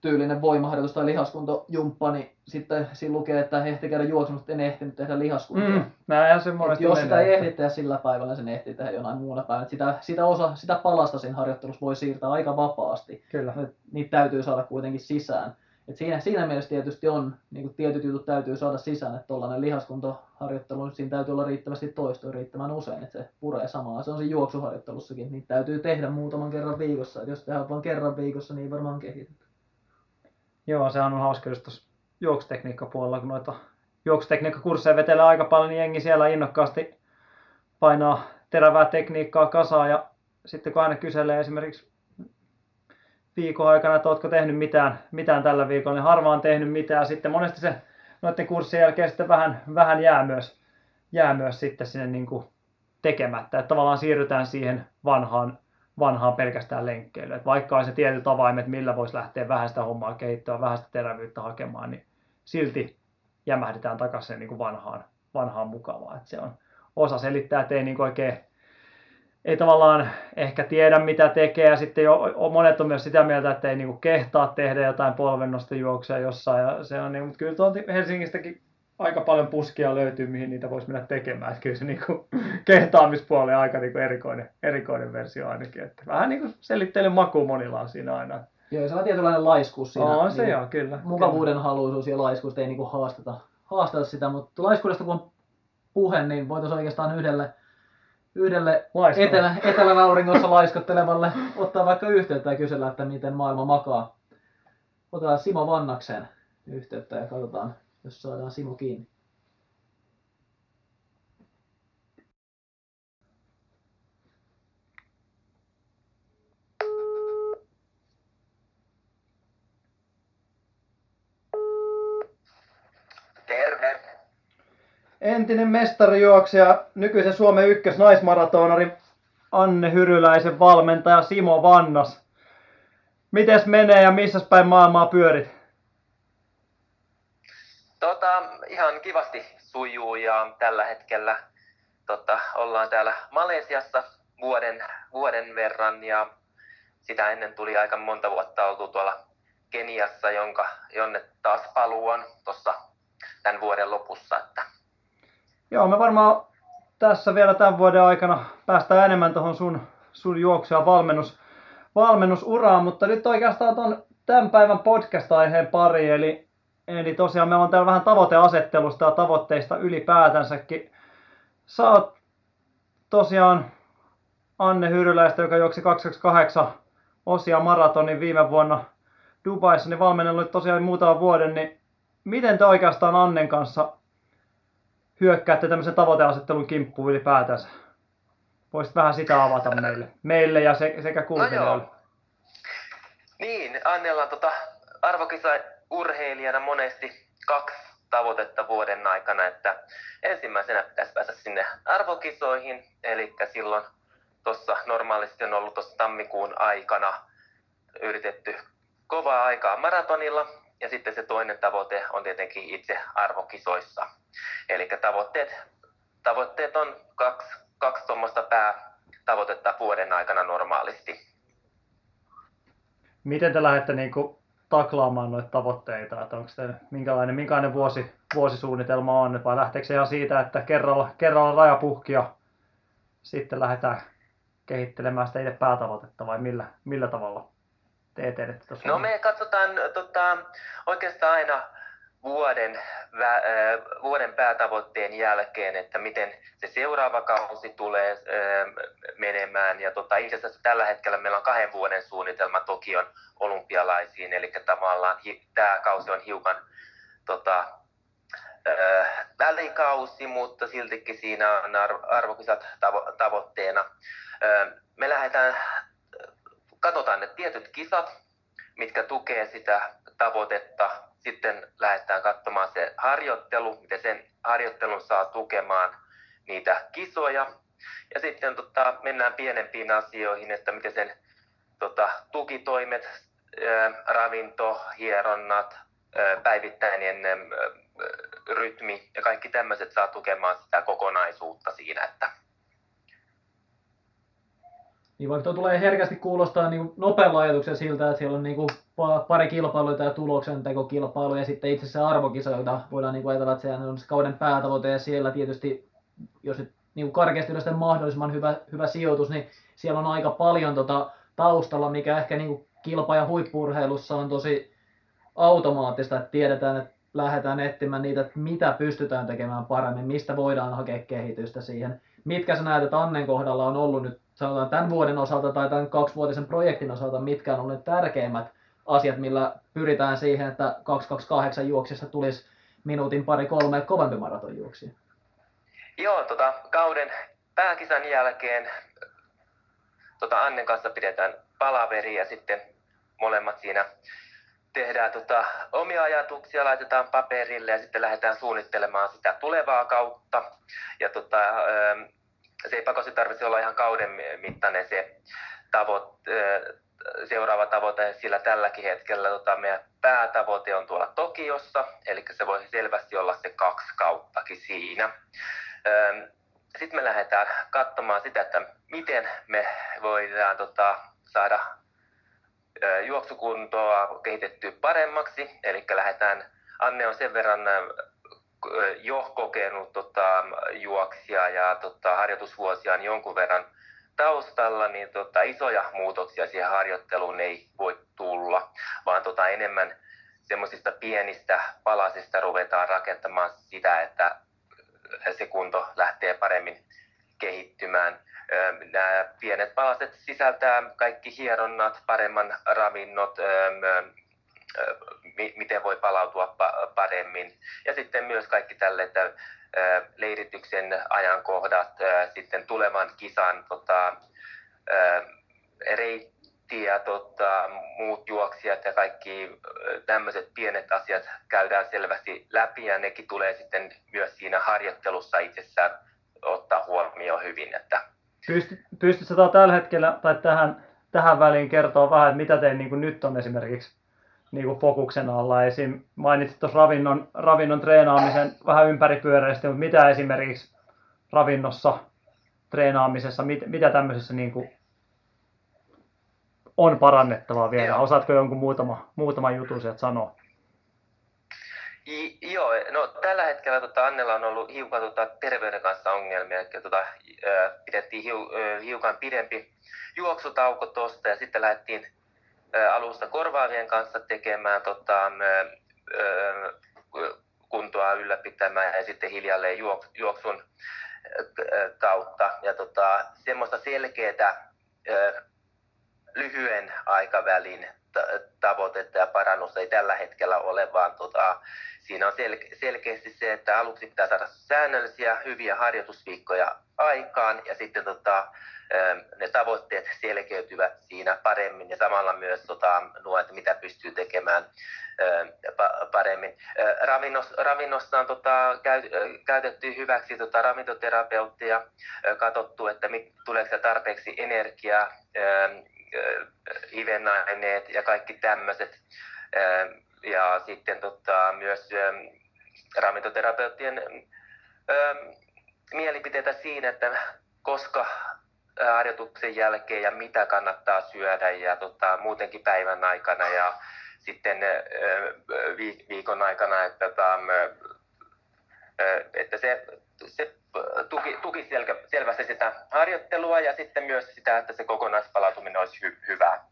tyylinen voimaharjoitus tai lihaskuntojumppa, niin sitten siinä lukee, että ehti käydä juoksemassa, mutta en ehtinyt tehdä lihaskuntoa. Mm, näinhän se monesti jos sitä ei ehdi tehdä sillä päivällä, sen ehtii tehdä jonain muuna päivänä. Sitä, sitä, osa, sitä palasta siinä harjoittelussa voi siirtää aika vapaasti. Kyllä. Niitä täytyy saada kuitenkin sisään. Et siinä, siinä mielessä tietysti on, niin kuin tietyt jutut täytyy saada sisään, että tuollainen lihaskuntoharjoittelu, siinä täytyy olla riittävästi toistoa riittävän usein, että se puree samaa. Se on siinä juoksuharjoittelussakin, niitä täytyy tehdä muutaman kerran viikossa. Et jos tehdään vain kerran viikossa, niin varmaan kehitytä. Joo, sehän on hauska just tuossa juoksutekniikkapuolella, kun noita juoksutekniikkakursseja vetelee aika paljon, niin jengi siellä innokkaasti painaa terävää tekniikkaa kasaan ja sitten kun aina kyselee esimerkiksi viikon aikana, että oletko tehnyt mitään, mitään tällä viikolla, niin harva on tehnyt mitään. Sitten monesti se noiden kurssien jälkeen sitten vähän, vähän jää, myös, jää myös sitten sinne niin kuin tekemättä. Että tavallaan siirrytään siihen vanhaan, vanhaan pelkästään lenkkeilyyn. Että vaikka on se tietyt avaimet, millä voisi lähteä vähän sitä hommaa kehittämään, vähän sitä terävyyttä hakemaan, niin silti jämähdetään takaisin niin kuin vanhaan, vanhaan mukavaan. Että se on osa selittää, että ei niin oikein ei tavallaan ehkä tiedä mitä tekee ja sitten jo, monet on myös sitä mieltä, että ei niinku kehtaa tehdä jotain polvennostojuoksuja jossain ja se on niin, mutta kyllä tuolta Helsingistäkin aika paljon puskia löytyy, mihin niitä voisi mennä tekemään. Että kyllä se niinku (laughs) kehtaamispuoli on aika niinku erikoinen, erikoinen versio ainakin. Että vähän niin kuin maku monilla on siinä aina. Joo, se on tietynlainen laiskuus siinä. On se niin joo, kyllä. mukavuuden haluisuus ja laiskuus ei niinku haasteta, haasteta sitä, mutta laiskuudesta kun on puhe, niin voitaisiin oikeastaan yhdelle, yhdelle etelä, etelän auringossa laiskottelevalle ottaa vaikka yhteyttä ja kysellä, että miten maailma makaa. Otetaan Simo Vannakseen yhteyttä ja katsotaan, jos saadaan Simo kiinni. Entinen mestarijuoksija, nykyisen Suomen ykkösnaismaratonari Anne Hyryläisen valmentaja Simo Vannas. Mites menee ja missä päin maailmaa pyörit? Tota, ihan kivasti sujuu ja tällä hetkellä tota, ollaan täällä Malesiassa vuoden, vuoden verran ja sitä ennen tuli aika monta vuotta oltu tuolla Keniassa, jonka, jonne taas paluu on tuossa tämän vuoden lopussa. Että Joo, me varmaan tässä vielä tämän vuoden aikana päästään enemmän tuohon sun, sun juoksu- ja valmennus, valmennusuraan, mutta nyt oikeastaan ton tämän päivän podcast-aiheen pari, eli, eli tosiaan meillä on täällä vähän tavoiteasettelusta ja tavoitteista ylipäätänsäkin. Sä oot tosiaan Anne Hyryläistä, joka juoksi 228 osia maratonin viime vuonna Dubaissa, niin valmennellut tosiaan muutaman vuoden, niin miten te oikeastaan Annen kanssa hyökkäätte tämmöisen tavoiteasettelun kimppuun ylipäätänsä? Voisit vähän sitä avata meille, meille ja se, sekä kuuntelijoille. Niin, Annella on tota, arvokisa urheilijana monesti kaksi tavoitetta vuoden aikana, että ensimmäisenä pitäisi päästä sinne arvokisoihin, eli silloin tuossa normaalisti on ollut tuossa tammikuun aikana yritetty kovaa aikaa maratonilla, ja sitten se toinen tavoite on tietenkin itse arvokisoissa. Eli tavoitteet, tavoitteet on kaksi, kaksi tuommoista päätavoitetta vuoden aikana normaalisti. Miten te lähdette niinku taklaamaan noita tavoitteita, että onko teillä minkälainen, minkälainen vuosi, vuosisuunnitelma on, vai lähteekö se ihan siitä, että kerralla, kerralla raja puhki ja sitten lähdetään kehittelemään sitä itse päätavoitetta vai millä, millä tavalla te etenette tuossa? No me katsotaan tota, oikeastaan aina vuoden, vä, vuoden päätavoitteen jälkeen, että miten se seuraava kausi tulee menemään. Ja tota, itse asiassa tällä hetkellä meillä on kahden vuoden suunnitelma Tokion olympialaisiin, eli tavallaan hi, tämä kausi on hiukan tota, välikausi, mutta siltikin siinä on arvokisat tavo- tavoitteena. Me lähdetään, katsotaan ne tietyt kisat, mitkä tukee sitä tavoitetta. Sitten lähdetään katsomaan se harjoittelu, miten sen harjoittelun saa tukemaan niitä kisoja. Ja sitten tota, mennään pienempiin asioihin, että miten sen tota, tukitoimet, ää, ravinto, hieronnat, ää, päivittäinen ää, rytmi ja kaikki tämmöiset saa tukemaan sitä kokonaisuutta siinä, että niin vaikka tuo tulee herkästi kuulostaa niin nopealla ajatuksen siltä, että siellä on niin pari kilpailua tai tuloksentekokilpailu ja sitten itse asiassa arvokisa, jota voidaan niin kuin ajatella, että sehän on se kauden päätavoite ja siellä tietysti, jos nyt niin kuin karkeasti on mahdollisimman hyvä, hyvä sijoitus, niin siellä on aika paljon tota taustalla, mikä ehkä niin kuin kilpa- ja huippurheilussa on tosi automaattista, että tiedetään, että lähdetään etsimään niitä, että mitä pystytään tekemään paremmin, mistä voidaan hakea kehitystä siihen. Mitkä sä näet, että Annen kohdalla on ollut nyt sanotaan tämän vuoden osalta tai tämän kaksivuotisen projektin osalta, mitkä on olleet tärkeimmät asiat, millä pyritään siihen, että 228 juoksessa tulisi minuutin pari kolme kovempi maratonjuoksija? Joo, tota, kauden pääkisan jälkeen tota, Annen kanssa pidetään palaveri ja sitten molemmat siinä tehdään tota, omia ajatuksia, laitetaan paperille ja sitten lähdetään suunnittelemaan sitä tulevaa kautta. Ja tota, se ei pakosti tarvitse olla ihan kauden mittainen se tavoit, seuraava tavoite, sillä tälläkin hetkellä tota, meidän päätavoite on tuolla Tokiossa, eli se voi selvästi olla se kaksi kauttakin siinä. Sitten me lähdetään katsomaan sitä, että miten me voidaan tota, saada juoksukuntoa kehitettyä paremmaksi, eli lähdetään, Anne on sen verran jo kokenut tota, juoksia ja tota, harjoitusvuosia niin jonkun verran taustalla, niin tota, isoja muutoksia siihen harjoitteluun ei voi tulla, vaan tota, enemmän semmoisista pienistä palasista ruvetaan rakentamaan sitä, että se kunto lähtee paremmin kehittymään. Nämä pienet palaset sisältää kaikki hieronnat, paremman ravinnot, miten voi palautua paremmin. Ja sitten myös kaikki tälle, että leirityksen ajankohdat, sitten tulevan kisan tota, reitti ja tota, muut juoksijat ja kaikki tämmöiset pienet asiat käydään selvästi läpi ja nekin tulee sitten myös siinä harjoittelussa itsessään ottaa huomioon hyvin. Että... Pystytkö tällä hetkellä tai tähän, tähän väliin kertoa vähän, että mitä tein niin nyt on esimerkiksi niin kuin fokuksen alla. Esim. mainitsit tuossa ravinnon, ravinnon treenaamisen vähän ympäripyöreästi, mutta mitä esimerkiksi ravinnossa, treenaamisessa, mit, mitä tämmöisessä niin kuin on parannettavaa vielä? Joo. Osaatko jonkun muutama, muutama jutun sieltä sanoa? I, joo, no tällä hetkellä tota, Annella on ollut hiukan tota, terveyden kanssa ongelmia, eli tota, pidettiin hiu, äh, hiukan pidempi juoksutauko tuosta ja sitten lähdettiin alusta korvaavien kanssa tekemään tota, kuntoa ylläpitämään ja sitten hiljalleen juoksun kautta. Ja tota, semmoista selkeää lyhyen aikavälin tavoitetta ja parannusta ei tällä hetkellä ole, vaan tota, siinä on sel- selkeästi se, että aluksi pitää saada säännöllisiä hyviä harjoitusviikkoja aikaan ja sitten tota, ne tavoitteet selkeytyvät siinä paremmin ja samalla myös tota, nuo, että mitä pystyy tekemään paremmin. Ravinnossa, ravinnossa on tota, käytetty hyväksi tota, ravintoterapeuttia, katsottu, että mit, tuleeko tarpeeksi energiaa, hivenaineet ja kaikki tämmöiset. Ja sitten tota, myös ravintoterapeuttien mielipiteitä siinä, että koska harjoituksen jälkeen ja mitä kannattaa syödä ja tota, muutenkin päivän aikana ja sitten viikon aikana, että, tota, että se, se tuki, tuki selvästi sitä harjoittelua ja sitten myös sitä, että se kokonaispalautuminen olisi hy, hyvää.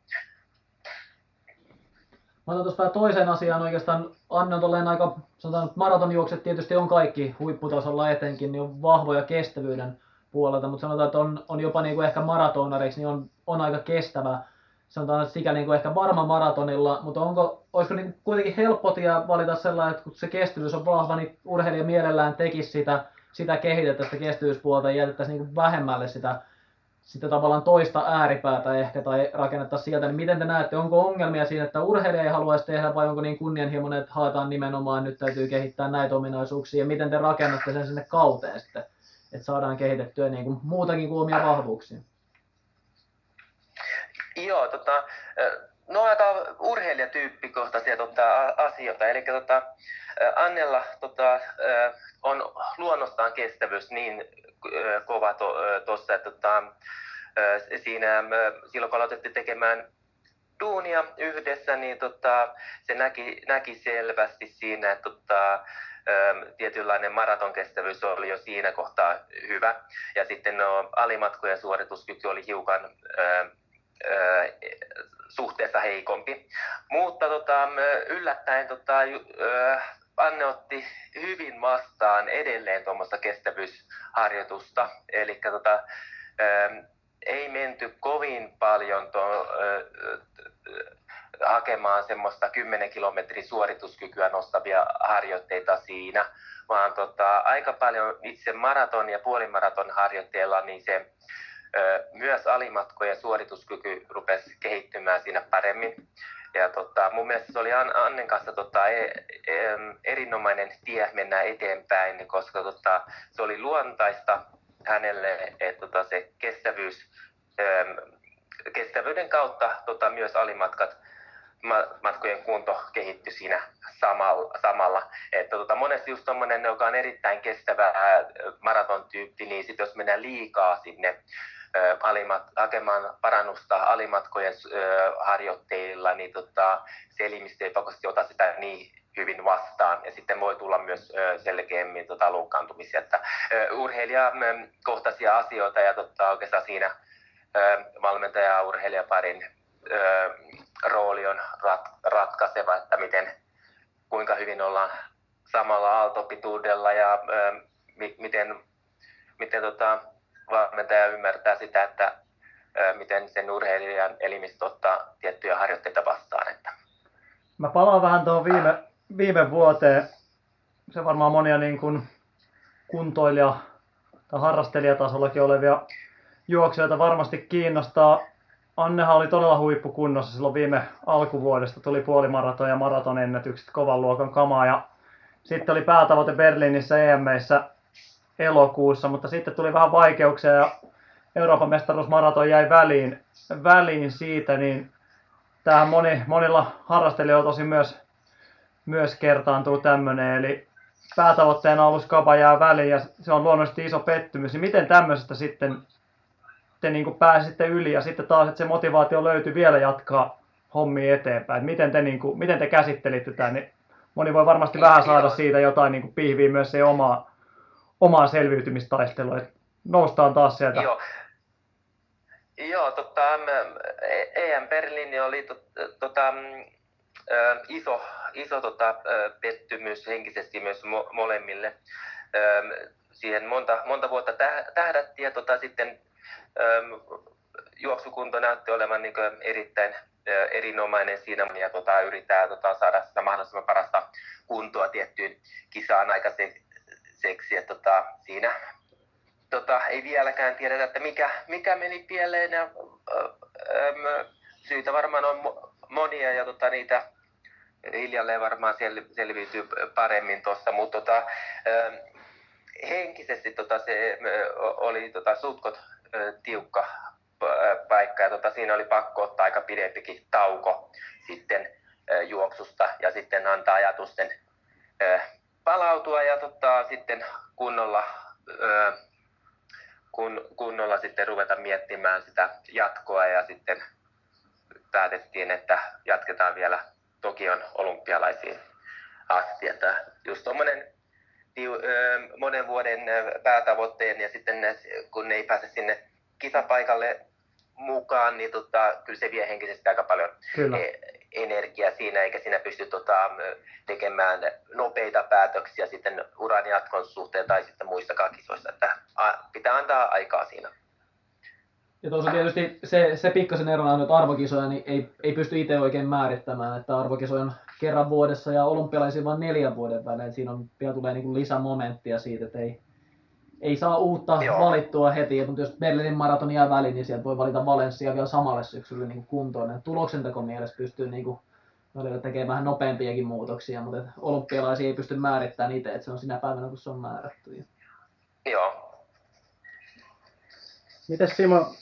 Mä otan tuossa toiseen asiaan oikeastaan. Anne on tolleen aika, sanotaan, maratonjuokset tietysti on kaikki huipputasolla etenkin, niin on vahvoja kestävyyden puolelta, mutta sanotaan, että on, on jopa niin kuin ehkä maratonareiksi, niin on, on aika kestävä. Sanotaan, sikäli niin kuin ehkä varma maratonilla, mutta onko, olisiko niin kuitenkin helppo valita sellainen, että kun se kestävyys on vahva, niin urheilija mielellään tekisi sitä, sitä kehitettä, sitä kestävyyspuolta ja jätettäisiin niin vähemmälle sitä sitä tavallaan toista ääripäätä ehkä tai rakennettaisiin sieltä, niin miten te näette, onko ongelmia siinä, että urheilija ei haluaisi tehdä vai onko niin kunnianhimoinen, että haetaan nimenomaan, nyt täytyy kehittää näitä ominaisuuksia ja miten te rakennatte sen sinne kauteen sitten, että saadaan kehitettyä niin kuin muutakin kuin omia vahvuuksia? Joo, tota, no aika urheilijatyyppikohtaisia tota, asioita. Eli tota, Annella tota, on luonnostaan kestävyys niin kova tuossa, to, että tota, siinä, silloin kun aloitettiin tekemään duunia yhdessä, niin tota, se näki, näki selvästi siinä, että tota, tietynlainen maratonkestävyys oli jo siinä kohtaa hyvä. Ja sitten no, alimatkojen suorituskyky oli hiukan suhteessa heikompi. Mutta tota, yllättäen tota, Anne otti hyvin vastaan edelleen tuommoista kestävyysharjoitusta. Eli tota, ei menty kovin paljon to, hakemaan semmoista 10 kilometrin suorituskykyä nostavia harjoitteita siinä, vaan tota, aika paljon itse maraton ja puolimaraton harjoitteella niin se myös alimatkojen suorituskyky rupesi kehittymään siinä paremmin. Ja tota, mun mielestä se oli Annen kanssa tota, e, e, erinomainen tie mennä eteenpäin, koska tota, se oli luontaista hänelle, että tota, se kestävyys, kestävyyden kautta tota, myös alimatkat matkojen kunto kehittyi siinä samalla. Että tota, monesti just tommonen, joka on erittäin kestävä maratontyyppi, niin sit jos mennään liikaa sinne alimat, hakemaan parannusta alimatkojen harjoitteilla, niin tota, se elimistö ei pakosti ota sitä niin hyvin vastaan. Ja sitten voi tulla myös selkeämmin tota, loukkaantumisia. Että, urheilijakohtaisia asioita ja tota, oikeastaan siinä valmentaja- ja urheilijaparin rooli on rat, ratkaiseva, että miten, kuinka hyvin ollaan samalla aaltopituudella ja miten, miten tota, valmentaja ymmärtää sitä, että miten sen urheilijan elimistö ottaa tiettyjä harjoitteita vastaan. Että. Mä palaan vähän tuohon viime, viime vuoteen. Se varmaan monia niin kuin kuntoilija- tai harrastelijatasollakin olevia juoksijoita varmasti kiinnostaa. Annehan oli todella huippukunnossa silloin viime alkuvuodesta. Tuli puolimaraton ja maratonennätykset kovan luokan kamaa. Ja sitten oli päätavoite Berliinissä EMEissä elokuussa, mutta sitten tuli vähän vaikeuksia ja Euroopan mestaruusmaraton jäi väliin, väliin siitä, niin tähän moni, monilla harrastelijoilla tosi myös, myös kertaantuu tämmöinen, eli päätavoitteena ollut skapa jää väliin ja se on luonnollisesti iso pettymys, niin miten tämmöisestä sitten te niin pääsitte yli ja sitten taas, että se motivaatio löytyi vielä jatkaa hommia eteenpäin. Miten te, niin kuin, miten te käsittelitte tämän, niin moni voi varmasti vähän saada siitä jotain niin kuin pihviä myös se omaa omaa selviytymistaistelua, että noustaan taas sieltä. Joo, Joo tota, EM Berliini oli to, tota, iso, iso tota, pettymys henkisesti myös mo, molemmille. Siihen monta, monta vuotta tähdättiin ja tota, sitten juoksukunto näytti olevan niin erittäin erinomainen siinä ja tota, yrittää tota, saada sitä mahdollisimman parasta kuntoa tiettyyn kisaan aikaiseksi seksi, että tota, siinä tota, ei vieläkään tiedetä, että mikä, mikä meni pieleen ja ö, syitä varmaan on monia ja tota, niitä hiljalleen varmaan sel, selviytyy paremmin tuossa, mutta tota, henkisesti tota, se oli tota, sutkot tiukka paikka ja tota, siinä oli pakko ottaa aika pidempikin tauko sitten juoksusta ja sitten antaa ajatusten palautua ja tota, sitten kunnolla, kun, kunnolla sitten ruveta miettimään sitä jatkoa ja sitten päätettiin, että jatketaan vielä Tokion olympialaisiin asti. Että just tuommoinen monen vuoden päätavoitteen ja sitten kun ne ei pääse sinne kisapaikalle mukaan, niin tota, kyllä se vie henkisesti aika paljon Kyllä. e- energiaa siinä, eikä siinä pysty tota, tekemään nopeita päätöksiä sitten uran jatkon suhteen tai sitten muissakaan kisoissa. Että pitää antaa aikaa siinä. Ja tuossa tietysti se, se pikkasen erona nyt arvokisoja, niin ei, ei pysty itse oikein määrittämään, että arvokisoja on kerran vuodessa ja olympialaisia vain neljän vuoden välein. Siinä on, vielä tulee niin kuin lisämomenttia siitä, että ei, ei saa uutta Joo. valittua heti, mutta jos Berliinin maraton jää väliin, niin sieltä voi valita Valencia vielä samalle syksylle niin kuin kuntoon. Ja tuloksenteko mielessä pystyy niin kuin, tekemään vähän nopeampiakin muutoksia, mutta olympialaisia ei pysty määrittämään itse, että se on sinä päivänä, kun se on määrätty. Joo. Mites Simo,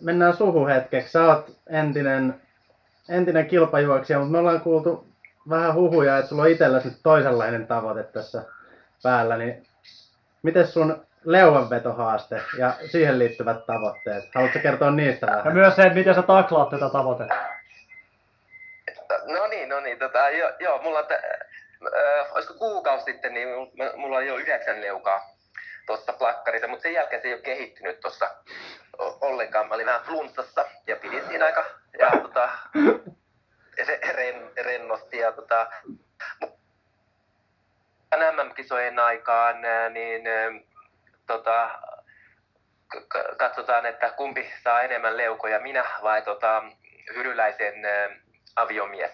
mennään suhu hetkeksi. Sä oot entinen, entinen kilpajuoksija, mutta me ollaan kuultu vähän huhuja, että sulla on itselläsi nyt toisenlainen tavoite tässä päällä, niin miten sun leuanvetohaaste ja siihen liittyvät tavoitteet? Haluatko kertoa niistä Ja vähän? myös se, että miten sä taklaat tätä tavoitetta. No niin, no niin. Tota, joo, joo, mulla on, äh, olisiko kuukausi sitten, niin mul- mulla on jo yhdeksän leukaa tuossa plakkarissa, mutta sen jälkeen se ei ole kehittynyt tuossa ollenkaan. Mä olin vähän flunssassa ja pidin siinä aika ja, tota, ren, rennosti. Ja, tota, MM-kisojen aikaan niin tota, katsotaan, että kumpi saa enemmän leukoja, minä vai tota, hyryläisen aviomies.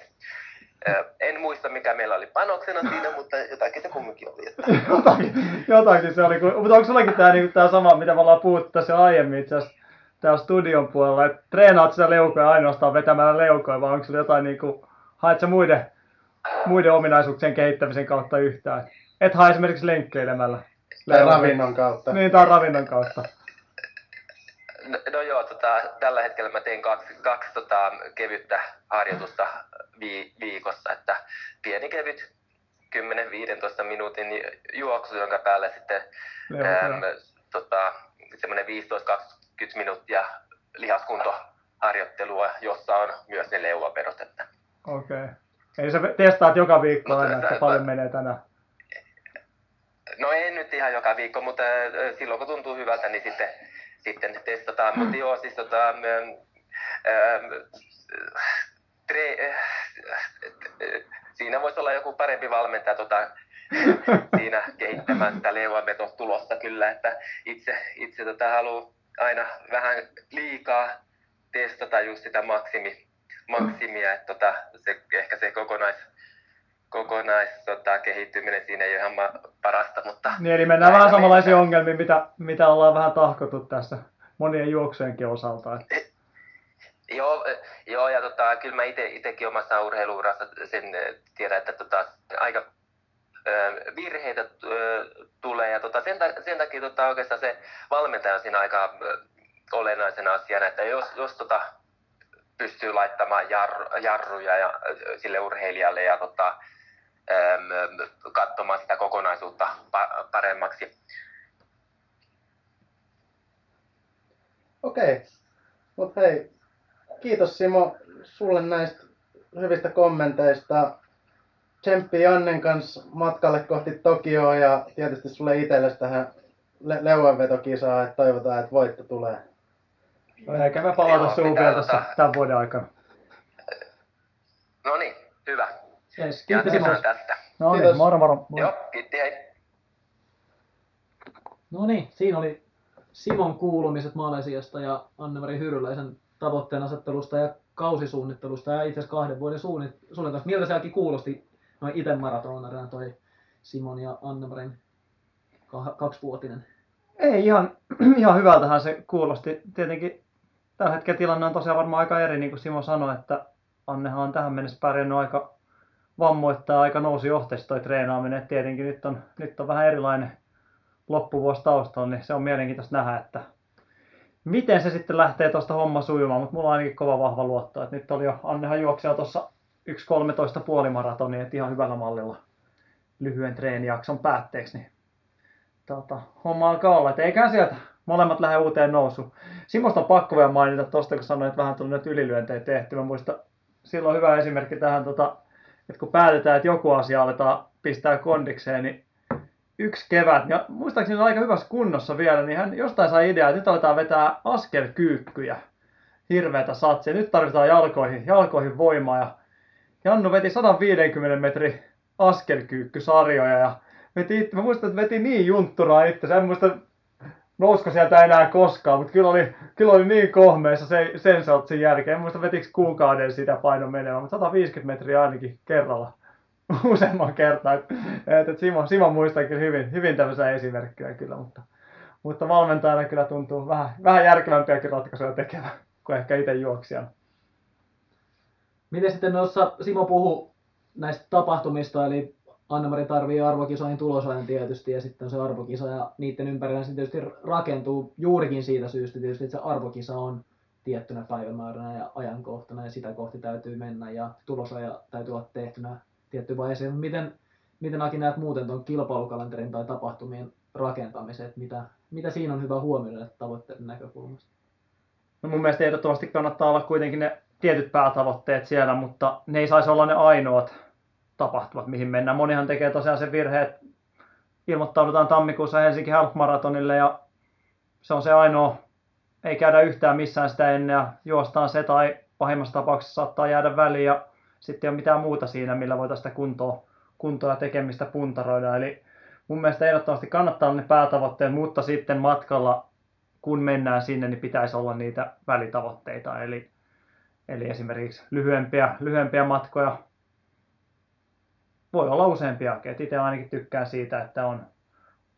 En muista, mikä meillä oli panoksena siinä, mutta jotakin se kumminkin oli. Että... (laughs) jotakin, jotakin se oli. Mutta onko sullakin tämä niinku, tää sama, mitä me ollaan puhuttu tässä aiemmin itse asiassa täällä studion puolella, että treenaat sitä leukoja ainoastaan vetämällä leukoja, vai onko sulla jotain niinku, haet sä muiden, muiden ominaisuuksien kehittämisen kautta yhtään? Et hae esimerkiksi lenkkeilemällä. Tai ravinnon kautta. Niin, tai ravinnon kautta. No, no joo, tota, tällä hetkellä mä teen kaksi, kaksi tota, kevyttä harjoitusta vi, viikossa, että pieni kevyt 10-15 minuutin juoksu, jonka päälle sitten äm, tota, semmoinen 15-20 minuuttia lihaskuntoharjoittelua, jossa on myös ne leuaperot. Että Okei. Okay. Eli sä testaat joka viikko Mutta aina, että paljon menee tänään. No ei nyt ihan joka viikko, mutta äh, silloin kun tuntuu hyvältä, niin sitten, sitten testataan. Mutta joo, siis tota, ähm, ähm, tre, äh, siinä voisi olla joku parempi valmentaja tota, siinä kehittämään sitä tulosta kyllä, että itse, itse tota, haluan aina vähän liikaa testata just sitä maksimi, maksimia, että tota, se, ehkä se kokonais, kokonais tota, kehittyminen siinä ei ole ihan ma- parasta, mutta Niin, eli mennään vähän samanlaisiin ongelmiin, mitä, mitä ollaan vähän tahkottu tässä monien juoksujenkin osalta. että- Joo, eh, joo ja tota, kyllä mä ite, itekin omassa urheiluurassa sen eh, tiedän, että tota, aika virheitä tulee ja tota, sen, sen takia tota, oikeastaan se valmentaja on siinä aika olennaisena asiana, että jos, jos tota, pystyy laittamaan jarru, jarruja ja, sille urheilijalle ja tota, äm, katsomaan sitä kokonaisuutta pa- paremmaksi. Okei. Mut hei, kiitos Simo sulle näistä hyvistä kommenteista. Tsemppi Jannen kanssa matkalle kohti Tokioa ja tietysti sulle itsellesi tähän le- leuanvetokisaan, että toivotaan, että voitto tulee. Eikä me palata pitää vielä tässä tota- tämän vuoden aikana. No niin, hyvä. Yes, kiitos Simo. tästä. No niin, Kiitos. moro moro. Moi. Joo, kiitti hei. No niin, siinä oli Simon kuulumiset Malesiasta ja Anne-Mari Hyryläisen tavoitteen asettelusta ja kausisuunnittelusta ja itse asiassa kahden vuoden suunnit- suunnitelmasta. Miltä se kuulosti noin itse maratonarina toi Simon ja Anne-Marin kaksivuotinen? Ei, ihan, (clears throat) ihan hyvältähän se kuulosti. Tietenkin tällä hetkellä tilanne on tosiaan varmaan aika eri, niin kuin Simo sanoi, että Annehan on tähän mennessä pärjännyt aika vammoittaa aika nousi johteessa toi treenaaminen. Et tietenkin nyt on, nyt on vähän erilainen loppuvuosi taustalla, niin se on mielenkiintoista nähdä, että miten se sitten lähtee tuosta homma sujumaan, mutta mulla on ainakin kova vahva luotto, että nyt oli jo, Annehan juoksija tuossa 1.13 puolimaratoni, että ihan hyvällä mallilla lyhyen treenijakson päätteeksi, niin tota, homma alkaa olla, että eiköhän sieltä molemmat lähde uuteen nousuun. Simosta on pakko vielä mainita tuosta, kun sanoit, että vähän tuli nyt ylilyöntejä tehty. Mä muistan silloin hyvä esimerkki tähän, tota, että kun päätetään, että joku asia aletaan pistää kondikseen, niin yksi kevät, ja muistaakseni on aika hyvässä kunnossa vielä, niin hän jostain sai ideaa, että nyt aletaan vetää askelkyykkyjä, hirveätä satsia. Nyt tarvitaan jalkoihin, jalkoihin voimaa, ja Jannu veti 150 metrin askelkyykkysarjoja, ja veti, mä muistan, että veti niin juntturaa itse, en muista nousko sieltä enää koskaan, mutta kyllä oli, kyllä oli niin kohmeessa se, sen sautsin jälkeen. En muista vetikö kuukauden sitä paino menemään, mutta 150 metriä ainakin kerralla (laughs) useamman kertaa. Et, et Simo, Simo muistaa kyllä hyvin, hyvin tämmöisiä esimerkkejä kyllä, mutta, mutta valmentajana kyllä tuntuu vähän, vähän järkevämpiäkin ratkaisuja tekevä kuin ehkä itse juoksijana. Miten sitten noissa Simo puhu näistä tapahtumista, eli Anna-Mari tarvii arvokisoihin tulosajan tietysti ja sitten se arvokisa ja niiden ympärillä se tietysti rakentuu juurikin siitä syystä tietysti, että se arvokisa on tiettynä päivämääränä ja ajankohtana ja sitä kohti täytyy mennä ja tulosaja täytyy olla tehtynä tietty vaiheeseen. Miten, miten Aki näet muuten tuon kilpailukalenterin tai tapahtumien rakentamisen, että mitä, mitä siinä on hyvä huomioida tavoitteiden näkökulmasta? No mun mielestä ehdottomasti kannattaa olla kuitenkin ne tietyt päätavoitteet siellä, mutta ne ei saisi olla ne ainoat tapahtumat, mihin mennään. Monihan tekee tosiaan sen virhe, että ilmoittaudutaan tammikuussa Helsinki Half Marathonille ja se on se ainoa, ei käydä yhtään missään sitä ennen ja juostaan se tai pahimmassa tapauksessa saattaa jäädä väliin ja sitten ei ole mitään muuta siinä, millä voitaisiin sitä kuntoa, kuntoa ja tekemistä puntaroida. Eli mun mielestä ehdottomasti kannattaa ne päätavoitteet, mutta sitten matkalla, kun mennään sinne, niin pitäisi olla niitä välitavoitteita. Eli, eli esimerkiksi lyhyempiä, lyhyempiä matkoja, voi olla useampiakin. Et itse ainakin tykkään siitä, että on,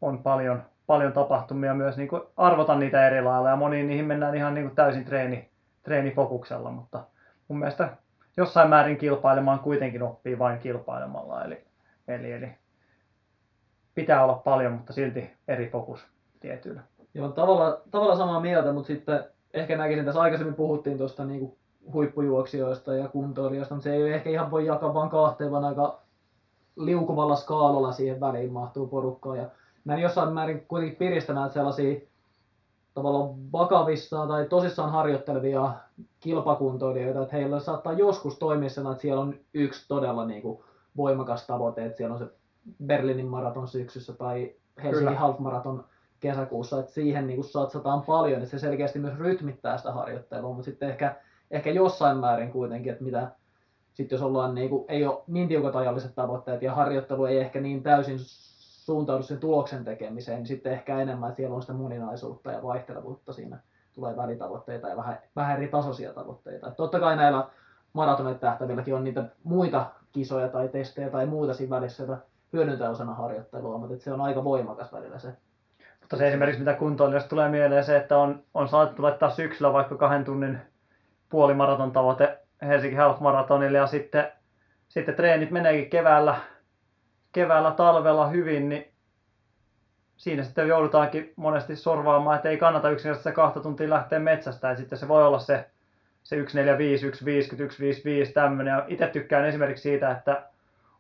on paljon, paljon tapahtumia myös niin kuin arvotan niitä eri lailla ja moniin niihin mennään ihan niin kuin täysin treeni, treenifokuksella, mutta mun mielestä jossain määrin kilpailemaan kuitenkin oppii vain kilpailemalla. Eli, eli, eli pitää olla paljon, mutta silti eri fokus tietyillä. Joo, tavalla, tavalla samaa mieltä, mutta sitten ehkä näkisin, tässä aikaisemmin puhuttiin tuosta niin huippujuoksijoista ja kuntoilijoista, mutta se ei ehkä ihan voi jakaa vain kahteen, vaan aika liukuvalla skaalalla siihen väliin mahtuu porukkaa. Ja mä en jossain määrin kuitenkin piristämään sellaisia tavallaan vakavissaan tai tosissaan harjoittelevia kilpakuntoilijoita, että heillä saattaa joskus toimia sellainen, että siellä on yksi todella niin kuin voimakas tavoite, että siellä on se Berliinin maraton syksyssä tai Helsingin half maraton kesäkuussa, että siihen niin kuin satsataan paljon, että se selkeästi myös rytmittää sitä harjoittelua, mutta sitten ehkä, ehkä jossain määrin kuitenkin, että mitä sitten jos ollaan niin kuin, ei ole niin tiukat ajalliset tavoitteet ja harjoittelu ei ehkä niin täysin suuntaudu sen tuloksen tekemiseen, niin sitten ehkä enemmän, että siellä on sitä moninaisuutta ja vaihtelevuutta siinä tulee välitavoitteita ja vähän, vähän eri tasoisia tavoitteita. Et totta kai näillä maratonit tähtävilläkin on niitä muita kisoja tai testejä tai muuta siinä välissä, joita hyödyntää osana harjoittelua, mutta se on aika voimakas välillä se. Mutta se esimerkiksi mitä kuntoilijoista tulee mieleen se, että on, on saatettu laittaa syksyllä vaikka kahden tunnin puolimaraton tavoite Helsinki Half Marathonille ja sitten, sitten treenit meneekin keväällä, keväällä talvella hyvin, niin siinä sitten joudutaankin monesti sorvaamaan, että ei kannata yksinkertaisesti se kahta tuntia lähteä metsästä. Ja sitten se voi olla se, se 145, 150, 155 tämmöinen. Ja itse tykkään esimerkiksi siitä, että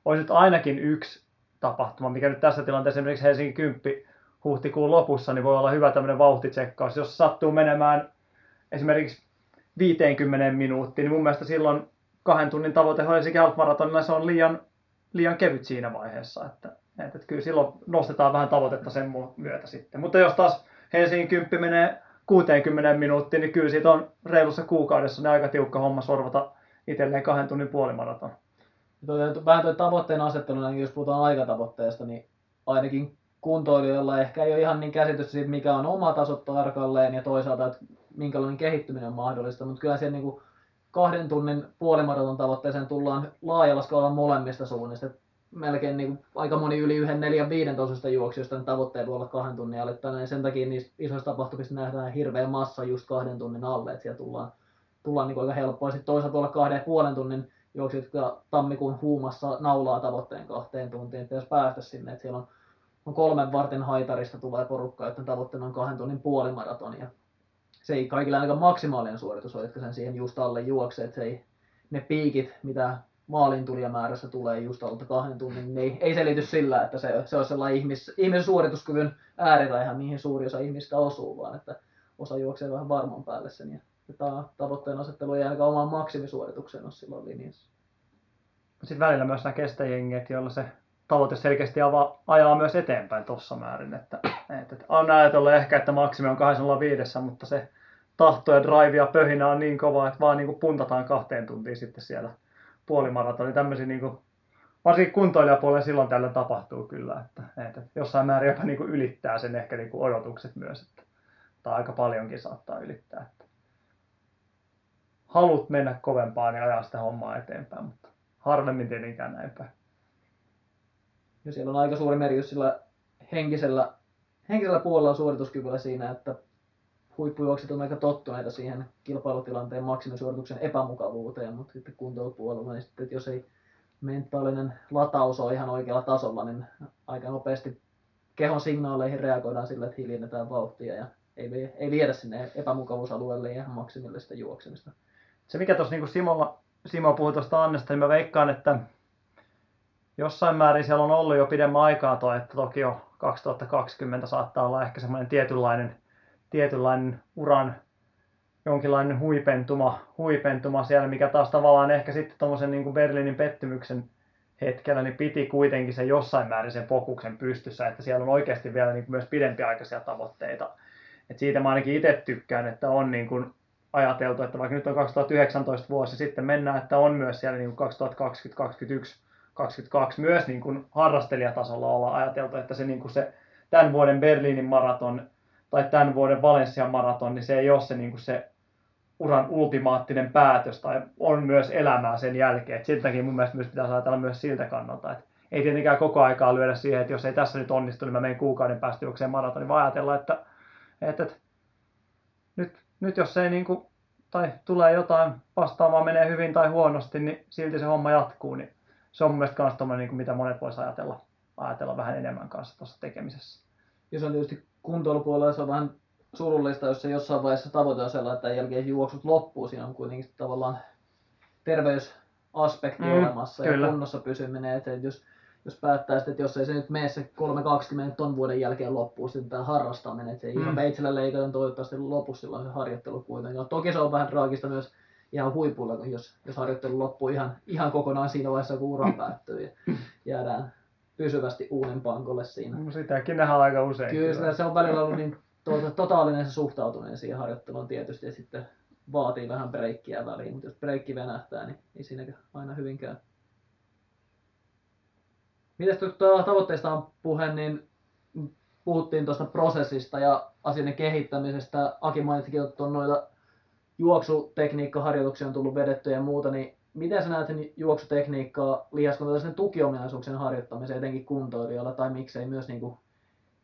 olisi nyt ainakin yksi tapahtuma, mikä nyt tässä tilanteessa esimerkiksi Helsingin 10 huhtikuun lopussa, niin voi olla hyvä tämmöinen vauhtitsekkaus. Jos sattuu menemään esimerkiksi 50 minuuttiin, niin mun mielestä silloin kahden tunnin tavoite Helsinki Half Marathonilla se on liian, liian kevyt siinä vaiheessa. Että, että, että kyllä silloin nostetaan vähän tavoitetta sen myötä sitten. Mutta jos taas Helsingin 10 menee 60 minuuttiin, niin kyllä siitä on reilussa kuukaudessa niin aika tiukka homma sorvata itselleen kahden tunnin puolimaraton. Vähän tuo tavoitteen asettelu, niin jos puhutaan aikatavoitteesta, niin ainakin kuntoilijoilla ehkä ei ole ihan niin käsitystä siitä, mikä on oma taso tarkalleen ja toisaalta, että minkälainen kehittyminen on mahdollista, mutta kyllä siellä niin kuin kahden tunnin puolimaraton tavoitteeseen tullaan laajalla skaalalla molemmista suunnista. Melkein niin kuin aika moni yli yhden, neljän, viiden tasoista juoksijoista niin tavoitteet voi olla kahden tunnin alle. Tänään sen takia niissä isoissa tapahtumissa nähdään hirveä massa just kahden tunnin alle, että siellä tullaan, tullaan niin kuin aika helppoa. Sitten toisaalta olla kahden ja puolen tunnin juoksijat, jotka tammikuun huumassa naulaa tavoitteen kahteen tuntiin, että jos päästä sinne, että siellä on kolmen vartin haitarista tulee porukka, että tavoitteena on kahden tunnin puolimaraton ja se ei kaikilla ainakaan maksimaalinen suoritus ole, jotka sen siihen just alle juoksee, että se ei, ne piikit, mitä maalin tulijamäärässä tulee just alta kahden tunnin, niin ei, selity sillä, että se, se olisi sellainen ihmis, ihmisen suorituskyvyn ääriraiha, mihin suuri osa ihmistä osuu, vaan että osa juoksee vähän varman päälle sen ja tämä tavoitteen asettelu ei ainakaan omaan maksimisuoritukseen ole silloin linjassa. Sitten välillä myös näkee sitä jengiä, joilla se tavoite selkeästi ava, ajaa myös eteenpäin tuossa määrin. Että, että, että on ajatellut ehkä, että maksimi on 205, mutta se tahto ja drive ja pöhinä on niin kova, että vaan niin kuin puntataan kahteen tuntiin sitten siellä puolimaratoni. Tämmöisiä niin kuin, varsinkin kuntoilijapuolella silloin tällöin tapahtuu kyllä, että, että jossain määrin jopa niin kuin ylittää sen ehkä niin kuin odotukset myös, että, tai aika paljonkin saattaa ylittää. Että halut mennä kovempaan ja ajaa sitä hommaa eteenpäin, mutta harvemmin tietenkään näin päin. Ja siellä on aika suuri merkitys sillä henkisellä, henkisellä puolella suorituskyvyllä siinä, että huippujuokset on aika tottuneita siihen kilpailutilanteen maksimisuorituksen epämukavuuteen, mutta sitten kuntoilupuolella, niin sitten, että jos ei mentaalinen lataus ole ihan oikealla tasolla, niin aika nopeasti kehon signaaleihin reagoidaan sillä, että hiljennetään vauhtia ja ei, ei viedä sinne epämukavuusalueelle ja maksimille sitä juoksemista. Se mikä tuossa niin Simolla, Simo puhui tuosta Annesta, niin mä veikkaan, että jossain määrin siellä on ollut jo pidemmän aikaa tuo, että Tokio 2020 saattaa olla ehkä semmoinen tietynlainen, tietynlainen uran jonkinlainen huipentuma, huipentuma siellä, mikä taas tavallaan ehkä sitten tuommoisen niin Berliinin pettymyksen hetkellä, niin piti kuitenkin se jossain määrin sen fokuksen pystyssä, että siellä on oikeasti vielä niin kuin myös pidempiaikaisia tavoitteita. Et siitä mä ainakin itse tykkään, että on niin kuin ajateltu, että vaikka nyt on 2019 vuosi, sitten mennään, että on myös siellä niin 2020-2021 2022 myös niin kuin harrastelijatasolla ollaan ajateltu, että se, niin kuin se tämän vuoden Berliinin maraton tai tämän vuoden Valenssian maraton, niin se ei ole se, niin kuin se uran ultimaattinen päätös tai on myös elämää sen jälkeen. Sen takia mun mielestä myös pitää ajatella myös siltä kannalta, että ei tietenkään koko aikaa lyödä siihen, että jos ei tässä nyt onnistu, niin mä menen kuukauden päästä juokseen maratonin, vaan ajatella, että, että, että nyt, nyt jos ei niin kuin, tai tulee jotain vastaamaan menee hyvin tai huonosti, niin silti se homma jatkuu, niin se on mun mielestä myös tommoinen, niin mitä monet voisi ajatella, ajatella vähän enemmän kanssa tuossa tekemisessä. Ja se on tietysti kuntoilupuolella se on vähän surullista, jos se jossain vaiheessa tavoite on sellainen, että tämän jälkeen juoksut loppuu. Siinä on kuitenkin tavallaan terveysaspekti mm, olemassa kyllä. ja kunnossa pysyminen. Että jos, jos päättää sitten, että jos ei se nyt mene se 3.20 ton vuoden jälkeen loppuu sitten tämä harrastaminen, että se ei mm. ihan peitsellä leikaten toivottavasti lopu silloin se harjoittelu kuitenkaan. Toki se on vähän traagista myös ihan huipulla, jos, jos harjoittelu loppuu ihan, ihan kokonaan siinä vaiheessa, kun ura päättyy ja jäädään pysyvästi uuden pankolle siinä. No sitäkin nähdään aika usein. Kyllä, kyllä. se on välillä ollut niin tuota, totaalinen se suhtautuminen siihen harjoitteluun tietysti ja sitten vaatii vähän breikkiä väliin, mutta jos breikki venähtää, niin ei siinäkään aina hyvin käy. Mitäs tavoitteista on puhe, niin puhuttiin tuosta prosessista ja asioiden kehittämisestä. Aki mainitsikin, että on noita juoksutekniikkaharjoituksia on tullut vedettyä ja muuta, niin miten sä näet sen juoksutekniikkaa lihaskuntoisen tukiominaisuuksien harjoittamiseen etenkin kuntoilijoilla tai miksei myös niin kuin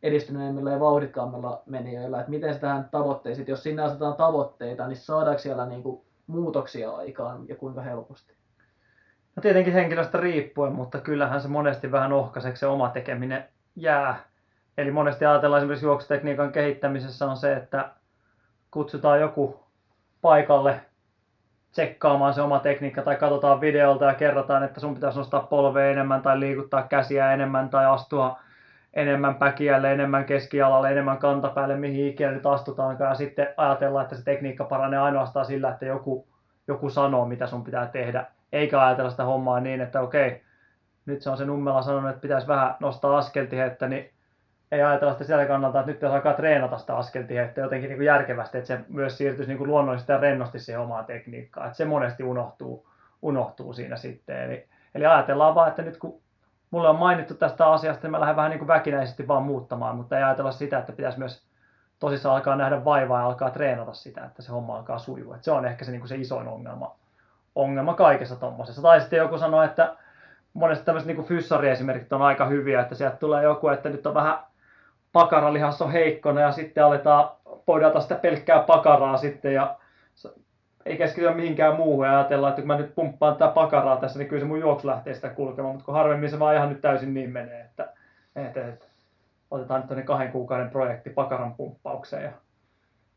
edistyneemmillä ja vauhdikkaammilla menijöillä, että miten se tähän tavoitteisiin, jos sinne asetetaan tavoitteita, niin saadaanko siellä niin kuin muutoksia aikaan ja kuinka helposti? No tietenkin henkilöstä riippuen, mutta kyllähän se monesti vähän ohkaiseksi se oma tekeminen jää. Eli monesti ajatellaan esimerkiksi juoksutekniikan kehittämisessä on se, että kutsutaan joku paikalle tsekkaamaan se oma tekniikka tai katsotaan videolta ja kerrotaan, että sun pitäisi nostaa polvea enemmän tai liikuttaa käsiä enemmän tai astua enemmän päkiälle, enemmän keskialalle, enemmän kantapäälle, mihin ikinä nyt astutaankaan. Ja sitten ajatellaan, että se tekniikka paranee ainoastaan sillä, että joku, joku sanoo, mitä sun pitää tehdä. Eikä ajatella sitä hommaa niin, että okei, nyt se on se nummella sanonut, että pitäisi vähän nostaa askeltihettä, niin ei ajatella sitä sieltä kannalta, että nyt pitäisi alkaa treenata sitä askeltihettä jotenkin niin kuin järkevästi, että se myös siirtyisi niin kuin luonnollisesti ja rennosti siihen omaan tekniikkaan. Että se monesti unohtuu, unohtuu siinä sitten. Eli, eli ajatellaan vaan, että nyt kun mulle on mainittu tästä asiasta, niin mä lähden vähän niin kuin väkinäisesti vaan muuttamaan, mutta ei ajatella sitä, että pitäisi myös tosissaan alkaa nähdä vaivaa ja alkaa treenata sitä, että se homma alkaa sujua. Että se on ehkä se, niin kuin se isoin ongelma, ongelma kaikessa tuommoisessa. Tai sitten joku sanoo, että monesti tämmöiset niin fyssariesimerkit on aika hyviä, että sieltä tulee joku, että nyt on vähän pakaralihas on heikkona ja sitten aletaan podata sitä pelkkää pakaraa sitten ja ei keskitytä mihinkään muuhun ja ajatellaan, että kun mä nyt pumppaan tätä pakaraa tässä, niin kyllä se mun juoksu lähtee sitä kulkemaan, mutta kun harvemmin se vaan ihan nyt täysin niin menee, että, että, että otetaan nyt kahden kuukauden projekti pakaran pumppaukseen. Ja...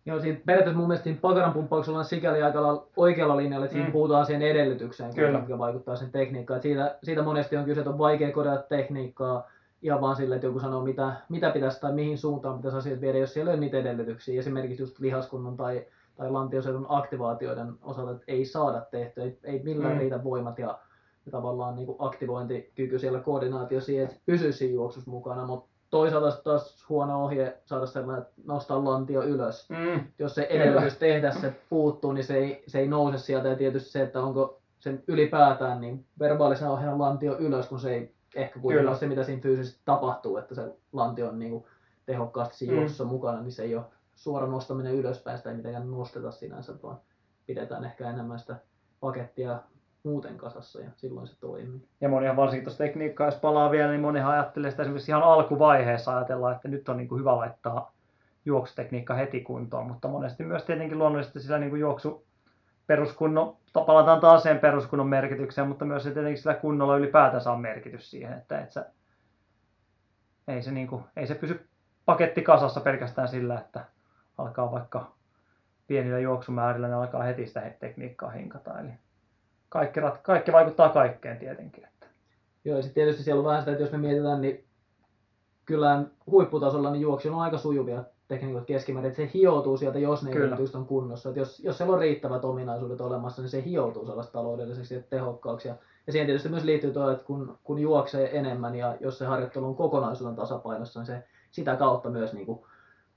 Joo, siinä periaatteessa mun mielestä siinä pakaran pumppauksella on sikäli aika oikealla linjalla, että siinä mm. puhutaan siihen edellytykseen, Kyllä. mikä vaikuttaa sen tekniikkaan. siitä, siitä monesti on kyse, että on vaikea korjata tekniikkaa, ihan vaan sille, että joku sanoo, mitä, mitä pitäisi tai mihin suuntaan pitäisi asiat viedä, jos siellä ei ole niitä edellytyksiä. Esimerkiksi just lihaskunnon tai tai lantioseudun aktivaatioiden osalta, että ei saada tehtyä, ei, ei millään Mm. riitä voimat ja, ja tavallaan niin kuin aktivointikyky siellä koordinaatio siihen, että pysyisi siinä juoksussa mukana, mutta toisaalta taas huono ohje saada sellainen, että nostaa lantio ylös. Mm. Jos se edellytys tehdä se puuttuu, niin se ei, se ei nouse sieltä ja tietysti se, että onko sen ylipäätään niin verbaalisen ohjeen lantio ylös, kun se ei ehkä kuitenkaan Kyllä. se, mitä siinä fyysisesti tapahtuu, että se lantio on niin kuin tehokkaasti siinä Mm. juoksussa mukana, niin se ei ole suora nostaminen ylöspäin, sitä ei mitenkään nosteta sinänsä, vaan pidetään ehkä enemmän sitä pakettia muuten kasassa ja silloin se toimii. Ja monihan varsinkin tuossa tekniikkaa, jos palaa vielä, niin monihan ajattelee sitä esimerkiksi ihan alkuvaiheessa ajatellaan, että nyt on niin kuin hyvä laittaa juoksutekniikka heti kuntoon, mutta monesti myös tietenkin luonnollisesti sillä niin kuin juoksu peruskunnon, palataan taas sen peruskunnon merkitykseen, mutta myös se tietenkin sillä kunnolla ylipäätänsä on merkitys siihen, että et sä, ei, se niin kuin, ei se pysy paketti kasassa pelkästään sillä, että alkaa vaikka pienillä juoksumäärillä, ne alkaa heti sitä tekniikkaa hinkata. Eli kaikki, rat, kaikki vaikuttaa kaikkeen tietenkin. Että. Joo, ja sitten tietysti siellä on vähän sitä, että jos me mietitään, niin kyllä huipputasolla niin juoksijoilla on aika sujuvia tekniikoita keskimäärin, että se hioutuu sieltä, jos ne edellytykset on kunnossa. Että jos, jos siellä on riittävät ominaisuudet olemassa, niin se hioutuu sellaista taloudelliseksi ja tehokkaaksi. Ja, ja siihen tietysti myös liittyy tuo, että kun, kun juoksee enemmän ja jos se harjoittelu on kokonaisuuden tasapainossa, niin se sitä kautta myös niin kuin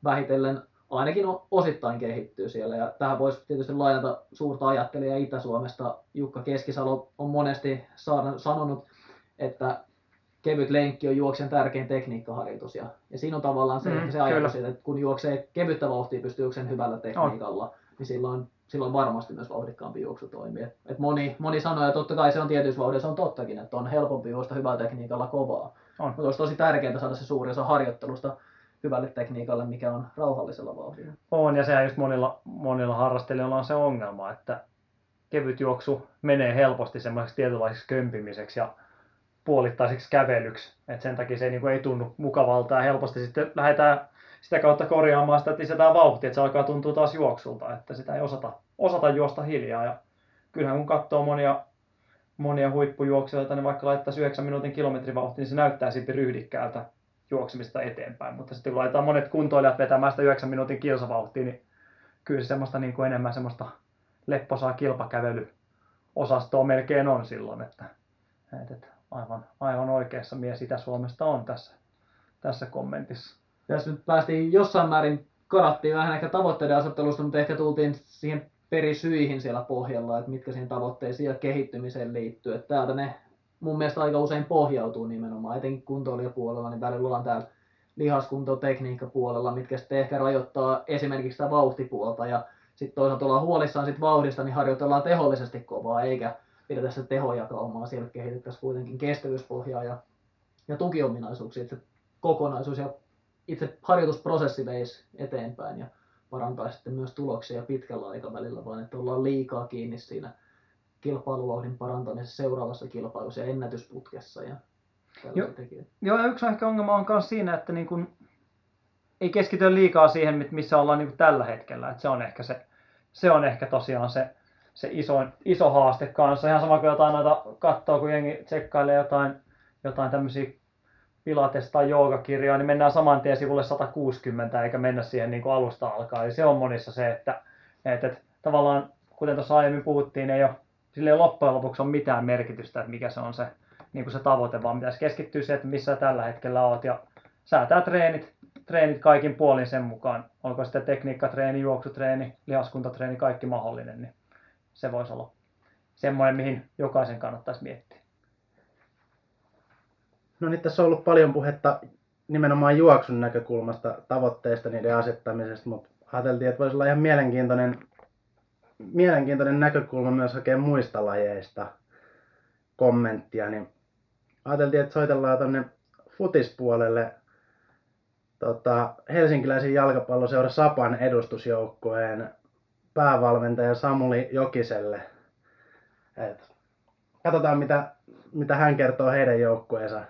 vähitellen ainakin osittain kehittyy siellä. Ja tähän voisi tietysti lainata suurta ajattelijaa Itä-Suomesta. Jukka Keskisalo on monesti saanut- sanonut, että kevyt lenkki on juoksen tärkein tekniikkaharjoitus. Ja, ja siinä on tavallaan se, Mm, että se ajatus, kyllä. että kun juoksee kevyttä vauhtia, pystyy juoksemaan hyvällä tekniikalla, niin silloin, silloin varmasti myös vauhdikkaampi juoksu toimii. Et, et moni, moni sanoo, ja totta kai se on tietyissä vauhdissa on tottakin, että on helpompi juosta hyvällä tekniikalla kovaa. On. Mutta olisi tosi tärkeää saada se suuri osa harjoittelusta hyvälle tekniikalle, mikä on rauhallisella vauhdilla. On, ja sehän just monilla, monilla harrastelijoilla on se ongelma, että kevyt juoksu menee helposti semmoiseksi tietynlaiseksi kömpimiseksi ja puolittaiseksi kävelyksi. Et sen takia se ei, niin kuin, ei tunnu mukavalta ja helposti sitten lähdetään sitä kautta korjaamaan sitä, että lisätään vauhtia, että se alkaa tuntua taas juoksulta, että sitä ei osata, osata juosta hiljaa. Ja kyllähän kun katsoo monia, monia huippujuoksijoita, niin vaikka laittaisi 9 minuutin kilometrivauhtia, niin se näyttää silti ryhdikkäältä juoksemista eteenpäin. Mutta sitten kun laitetaan monet kuntoilijat vetämään sitä 9 minuutin kilsavauhtia, niin kyllä se semmoista niin kuin enemmän semmoista lepposaa kilpakävelyosastoa melkein on silloin, että, että aivan, aivan oikeassa mies Itä-Suomesta on tässä, tässä kommentissa. Tässä nyt päästiin jossain määrin, karattiin vähän ehkä tavoitteiden asettelusta, mutta ehkä tultiin siihen perisyihin siellä pohjalla, että mitkä siihen tavoitteisiin ja kehittymiseen liittyy. Että täältä ne mun mielestä aika usein pohjautuu nimenomaan, etenkin kuntoilijapuolella, niin välillä ollaan täällä lihaskuntotekniikkapuolella, mitkä sitten ehkä rajoittaa esimerkiksi sitä vauhtipuolta ja sitten toisaalta ollaan huolissaan sit vauhdista, niin harjoitellaan tehollisesti kovaa, eikä pidetä se tehojakaumaa, siellä kehitettäisiin kuitenkin kestävyyspohjaa ja, ja tukiominaisuuksia, että se kokonaisuus ja itse harjoitusprosessi veisi eteenpäin ja parantaa sitten myös tuloksia pitkällä aikavälillä, vaan että ollaan liikaa kiinni siinä kilpailuvauhdin parantamisessa seuraavassa kilpailussa ja ennätysputkessa ja tekijöitä. Joo, ja yksi ehkä ongelma on myös siinä, että niin kuin, ei keskitytä liikaa siihen, mit- missä ollaan niin tällä hetkellä. Että se on ehkä, se, se on ehkä tosiaan se, se iso, iso haaste kanssa. Ihan sama kuin jotain noita katsoo, kun jengi tsekkailee jotain, jotain tämmöisiä pilates- tai joogakirjoja, niin mennään saman tien sivulle 160 eikä mennä siihen niin kuin alusta alkaen. Eli se on monissa se, että, että, että tavallaan, kuten tuossa aiemmin puhuttiin, ei ole, sillä ei loppujen lopuksi ole mitään merkitystä, että mikä se on se, niin kuin se tavoite, vaan pitäisi keskittyä siihen, että missä tällä hetkellä oot ja säätää treenit, treenit kaikin puolin sen mukaan. Onko sitten tekniikkatreeni, juoksutreeni, lihaskuntatreeni, kaikki mahdollinen, niin se voisi olla semmoinen, mihin jokaisen kannattaisi miettiä. No niin, tässä on ollut paljon puhetta nimenomaan juoksun näkökulmasta, tavoitteista, niiden asettamisesta, mutta ajateltiin, että voisi olla ihan mielenkiintoinen, mielenkiintoinen näkökulma myös hakea muista lajeista kommenttia, niin ajateltiin, että soitellaan tuonne futispuolelle tota, helsinkiläisen jalkapalloseura Sapan edustusjoukkueen päävalmentaja Samuli Jokiselle. Et katsotaan, mitä, mitä hän kertoo heidän joukkueensa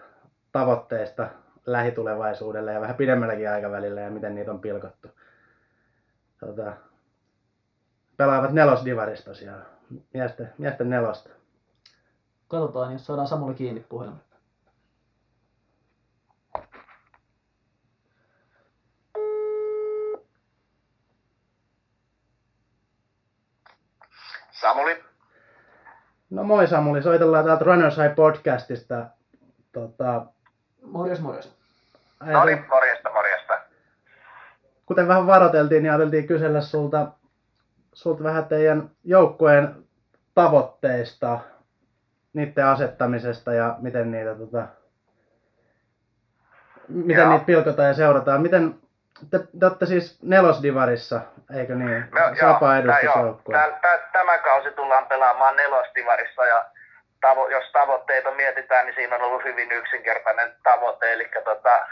tavoitteista lähitulevaisuudelle ja vähän pidemmälläkin aikavälillä ja miten niitä on pilkottu. Tota, pelaavat nelosdivarista tosiaan, miesten, miesten nelosta. Katsotaan, jos saadaan Samuli kiinni puhelimeen. Samuli, No moi Samuli, soitellaan täältä Runners High podcastista. Tota, Morjes, morjes. no niin, morjesta, morjesta. kuten vähän varoteltiin, niin ajateltiin kysellä sulta, sulta vähän teidän joukkueen tavoitteista, niiden asettamisesta ja miten niitä, tota, miten Joo. niitä pilkotaan ja seurataan. Miten, te, te olette siis nelosdivarissa, eikö niin? No, Sapa edustusjoukkue. tämä kausi tullaan pelaamaan nelostivarissa ja tavo, jos tavoitteita mietitään, niin siinä on ollut hyvin yksinkertainen tavoite, eli tota,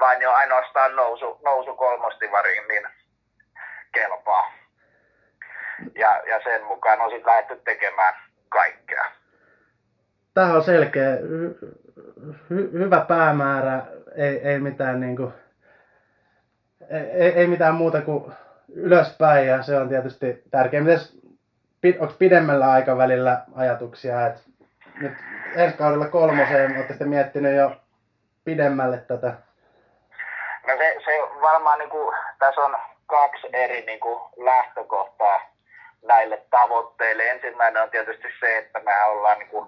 vain jo ainoastaan nousu, nousu kolmostivariin, niin kelpaa. Ja, ja sen mukaan on sitten lähdetty tekemään kaikkea. Tämä on selkeä, hy, hy, hyvä päämäärä, ei, ei mitään niinku, ei, ei mitään muuta kuin ylöspäin ja se on tietysti tärkeää. Mites, onko pidemmällä aikavälillä ajatuksia, että nyt ensi kaudella kolmoseen, olette sitten miettinyt jo pidemmälle tätä? No se, se varmaan niin kuin, tässä on kaksi eri niin kuin, lähtökohtaa näille tavoitteille. Ensimmäinen on tietysti se, että me ollaan niin kuin,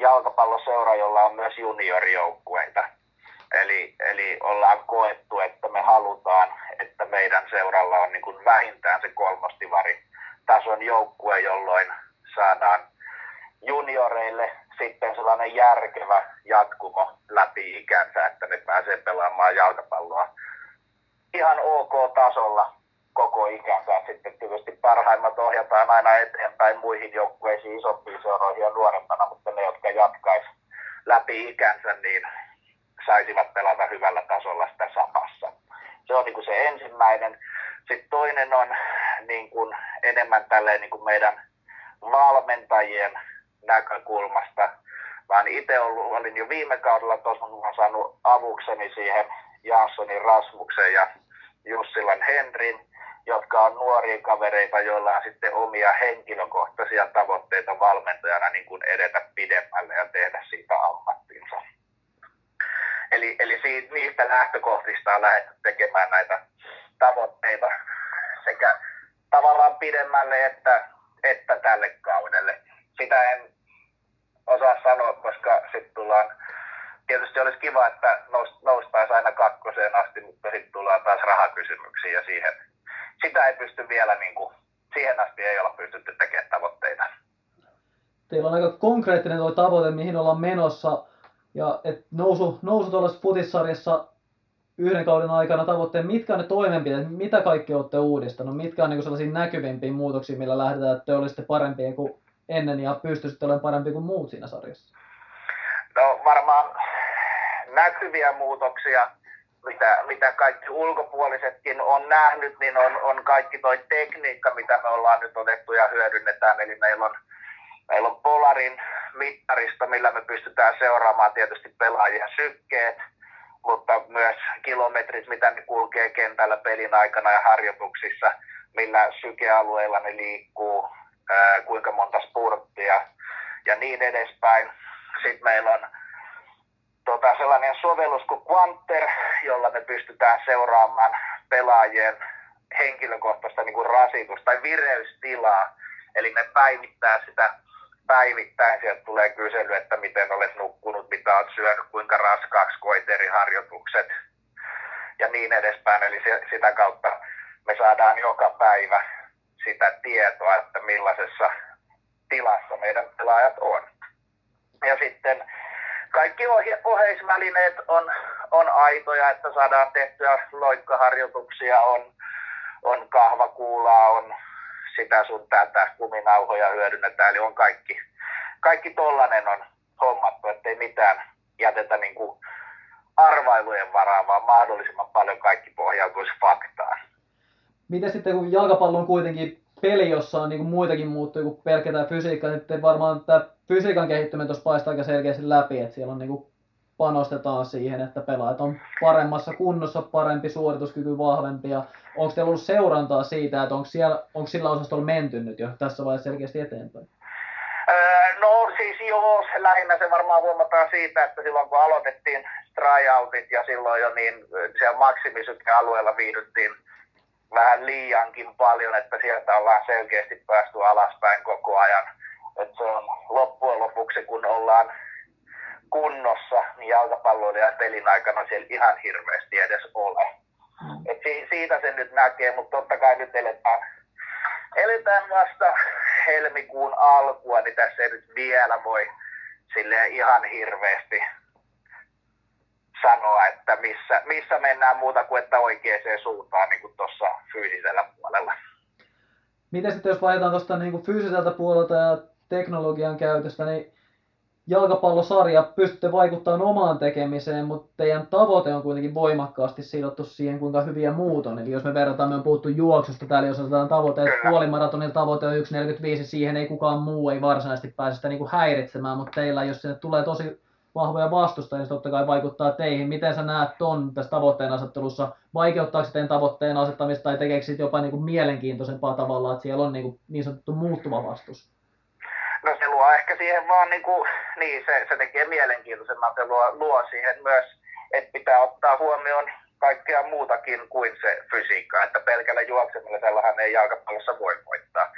jalkapalloseura, jolla on myös juniorijoukkueita. Eli, eli ollaan koettu, että me halutaan, että meidän seuralla on niin kuin vähintään se kolmostivari tason joukkue, jolloin saadaan junioreille sitten sellainen järkevä jatkumo läpi ikänsä, että ne pääsee pelaamaan jalkapalloa ihan ok-tasolla koko ikänsä. Sitten tietysti parhaimmat ohjataan aina eteenpäin muihin joukkueisiin, isompiin seuroihin ja nuorempana, mutta ne, jotka jatkais läpi ikänsä, niin saisivat pelata hyvällä tasolla sitä sapassa. Se on niin kuin se ensimmäinen. Sitten toinen on niin kuin enemmän tälleen niin kuin meidän valmentajien näkökulmasta. Mä itse ollut, olin jo viime kaudella olen saanut avukseni siihen Janssonin Rasmuksen ja Jussilan Henrin, jotka on nuoria kavereita, joilla on sitten omia henkilökohtaisia tavoitteita valmentajana niin kuin edetä pidemmälle ja tehdä siitä ammattinsa. Eli, eli siitä, niistä lähtökohdista on lähdetty tekemään näitä tavoitteita sekä tavallaan pidemmälle että, että tälle kaudelle. Sitä en osaa sanoa, koska sitten tullaan, tietysti olisi kiva, että nous, noustaisiin aina kakkoseen asti, mutta sitten tullaan taas rahakysymyksiin ja siihen, sitä ei pysty vielä, niin kuin, siihen asti ei olla pystytty tekemään tavoitteita. Teillä on aika konkreettinen tuo tavoite, mihin ollaan menossa. Ja et nousu, nousu tuollaisessa futissarjassa yhden kauden aikana tavoitteen, mitkä on ne toimenpiteet, mitä kaikki olette uudistanut, mitkä on niin sellaisia näkyvimpiä muutoksia, millä lähdetään, että te olisitte parempia kuin ennen ja pystyisitte olemaan parempia kuin muut siinä sarjassa? No varmaan näkyviä muutoksia, mitä, mitä kaikki ulkopuolisetkin on nähnyt, niin on, on kaikki toi tekniikka, mitä me ollaan nyt otettu ja hyödynnetään. Eli meillä on, meillä on Polarin mittaristo, millä me pystytään seuraamaan tietysti pelaajien sykkeet, mutta myös kilometrit, mitä ne kulkee kentällä pelin aikana ja harjoituksissa, millä sykealueilla ne liikkuu, kuinka monta spurttia ja niin edespäin. Sitten meillä on tota, sellainen sovellus kuin Quanter, jolla me pystytään seuraamaan pelaajien henkilökohtaista niin kuin rasitusta tai vireystilaa. Eli me päivittää sitä päivittäin. Sieltä tulee kysely, että miten olet nukkunut, mitä olet syönyt, kuinka raskaaksi koit eri harjoitukset ja niin edespäin. Eli se, sitä kautta me saadaan joka päivä sitä tietoa, että millaisessa tilassa meidän pelaajat on. Ja sitten kaikki ohe- oheisvälineet on, on aitoja, että saadaan tehtyä loikkaharjoituksia, on, on kahvakuulaa, on sitä sun tätä, kuminauhoja hyödynnetään, eli on kaikki, kaikki tollanen on hommattu, ettei mitään jätetä niin kuin arvailujen varaan, vaan mahdollisimman paljon kaikki pohjautuisi faktaan. Miten sitten, kun jalkapallo on kuitenkin peli, jossa on niin muitakin muuttuja kuin pelkkä tämä fysiikka, niin varmaan tämä fysiikan kehittyminen tuossa paistaa aika selkeästi läpi, että siellä on niin kuin panostetaan siihen, että pelaajat on paremmassa kunnossa, parempi suorituskyky, vahvempi. Ja onko teillä ollut seurantaa siitä, että onko, siellä, onko sillä osastolla menty nyt jo tässä vaiheessa selkeästi eteenpäin? No siis joo, lähinnä se varmaan huomataan siitä, että silloin kun aloitettiin tryoutit ja silloin jo niin siellä maksimisykealueella viihdyttiin vähän liiankin paljon, että sieltä ollaan selkeästi päästy alaspäin koko ajan. Että se on loppujen lopuksi, kun ollaan kunnossa, niin jalkapalloilijan pelin aikana siellä ihan hirveästi edes ole. Et si- siitä se nyt näkee, mutta totta kai nyt eletään, eletään vasta helmikuun alkua, niin tässä ei nyt vielä voi silleen ihan hirveästi sanoa, että missä, missä mennään muuta kuin että oikeaan suuntaan niin kuin tuossa fyysisellä puolella. Miten sitten jos vaihdetaan tuosta niin fyysiseltä puolelta ja teknologian käytöstä, niin jalkapallosarja pystytte vaikuttamaan omaan tekemiseen, mutta teidän tavoite on kuitenkin voimakkaasti sidottu siihen, kuinka hyviä muut on. Eli jos me verrataan, me on puhuttu juoksusta täällä, jos otetaan tavoite, että Kyllä. puolimaratonilla tavoite on 1.45, siihen ei kukaan muu ei varsinaisesti pääse sitä niin kuin häiritsemään, mutta teillä, jos sinne tulee tosi vahvoja vastustajia, niin se totta kai vaikuttaa teihin. Miten sä näet ton tässä tavoitteen asettelussa? Vaikeuttaako se teidän tavoitteen asettamista tai tekeekö jopa niin kuin mielenkiintoisempaa tavalla, että siellä on niin, kuin niin sanottu muuttuva vastus? No se luo ehkä siihen vaan niin kuin, niin se, se tekee mielenkiintoisemman, se luo, luo siihen myös, että pitää ottaa huomioon kaikkea muutakin kuin se fysiikka, että pelkällä juoksemisellahan ei jalkapallossa voi voittaa.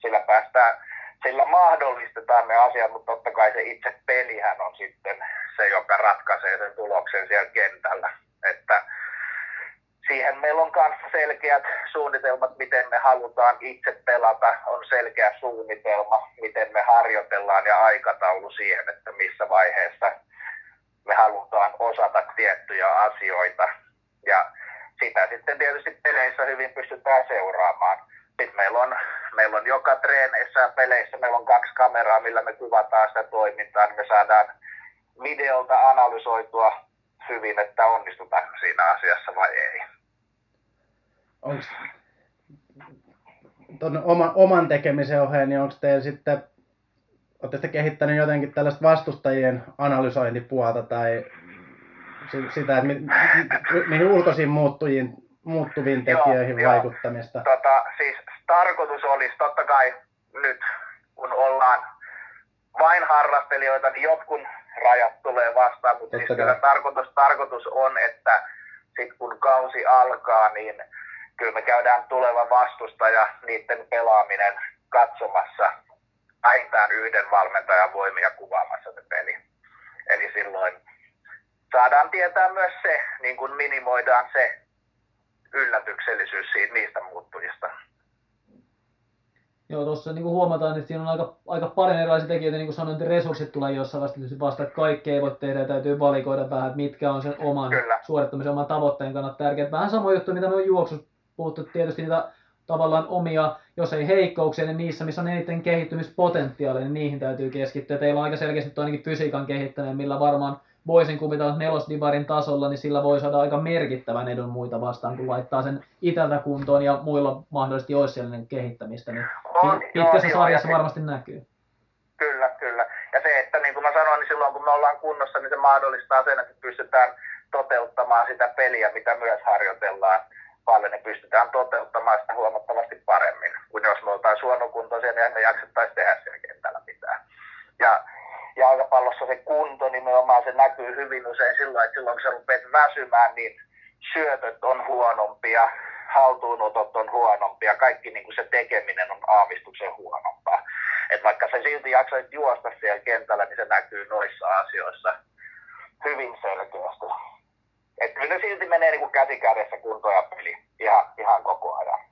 Sillä päästään, sillä mahdollistetaan ne asiat, mutta totta kai se itse pelihän on sitten se, joka ratkaisee sen tuloksen siellä kentällä. Että siihen meillä on myös selkeät suunnitelmat, miten me halutaan itse pelata, on selkeä suunnitelma, miten me harjoitellaan ja aikataulu siihen, että missä vaiheessa me halutaan osata tiettyjä asioita. Ja sitä sitten tietysti peleissä hyvin pystytään seuraamaan. Sitten meillä on, meillä on joka treeneissä ja peleissä, meillä on kaksi kameraa, millä me kuvataan sitä toimintaa, niin me saadaan videolta analysoitua hyvin, että onnistutaanko siinä asiassa vai ei. Onko oma, oman tekemisen oheen, niin onko teillä sitten, olette kehittänyt jotenkin tällaista vastustajien analysointipuolta tai si- sitä, että mi, mi, mihin ulkoisiin muuttujiin, muuttuviin Joo, tekijöihin joo. vaikuttamista? Tota, siis tarkoitus olisi totta kai nyt, kun ollaan vain harrastelijoita, niin jotkut rajat tulee vastaan, mutta siis kyllä tarkoitus, tarkoitus on, että sit kun kausi alkaa, niin kyllä me käydään tuleva vastustaja, niiden pelaaminen katsomassa vähintään yhden valmentajan voimia kuvaamassa se peli. Eli silloin saadaan tietää myös se, niin kuin minimoidaan se yllätyksellisyys siitä, niistä muuttujista. Joo, tuossa niin huomataan, että siinä on aika, aika paljon erilaisia tekijöitä, niin kuin sanoin, että resurssit tulee jossain vasta tietysti vasta, että kaikkea ei voi tehdä ja täytyy valikoida vähän, että mitkä on sen oman Kyllä. suorittamisen, oman tavoitteen kannalta tärkeät. Vähän sama juttu, mitä me on juoksussa puhuttu, tietysti niitä tavallaan omia, jos ei heikkouksia, niin niissä, missä on eniten kehittymispotentiaalia, niin niihin täytyy keskittyä. Teillä on aika selkeästi ainakin fysiikan kehittäminen, millä varmaan voisin kuvitella, että nelosdivarin tasolla, niin sillä voi saada aika merkittävän edun muita vastaan, kun laittaa sen itseltä kuntoon ja muilla mahdollisesti olisi sellainen kehittämistä. Niin On, joo, pitkässä joo, sarjassa se- varmasti näkyy. Kyllä, kyllä. Ja se, että niin kuin mä sanoin, niin silloin kun me ollaan kunnossa, niin se mahdollistaa sen, että pystytään toteuttamaan sitä peliä, mitä myös harjoitellaan paljon, niin pystytään toteuttamaan sitä huomattavasti paremmin kuin jos me oltaisiin huonokuntoisia, niin emme jaksettaisi tehdä siellä kentällä mitään. Ja jalkapallossa se kunto nimenomaan, se näkyy hyvin usein silloin, että silloin kun sä rupeat väsymään, niin syötöt on huonompia, haltuunotot on huonompia, kaikki niin kuin se tekeminen on aavistuksen huonompaa. Et vaikka sä silti jaksait juosta siellä kentällä, niin se näkyy noissa asioissa hyvin selkeästi. Et kyllä ne silti menee niin kuin käsi kädessä kunto ja peli ihan, ihan koko ajan.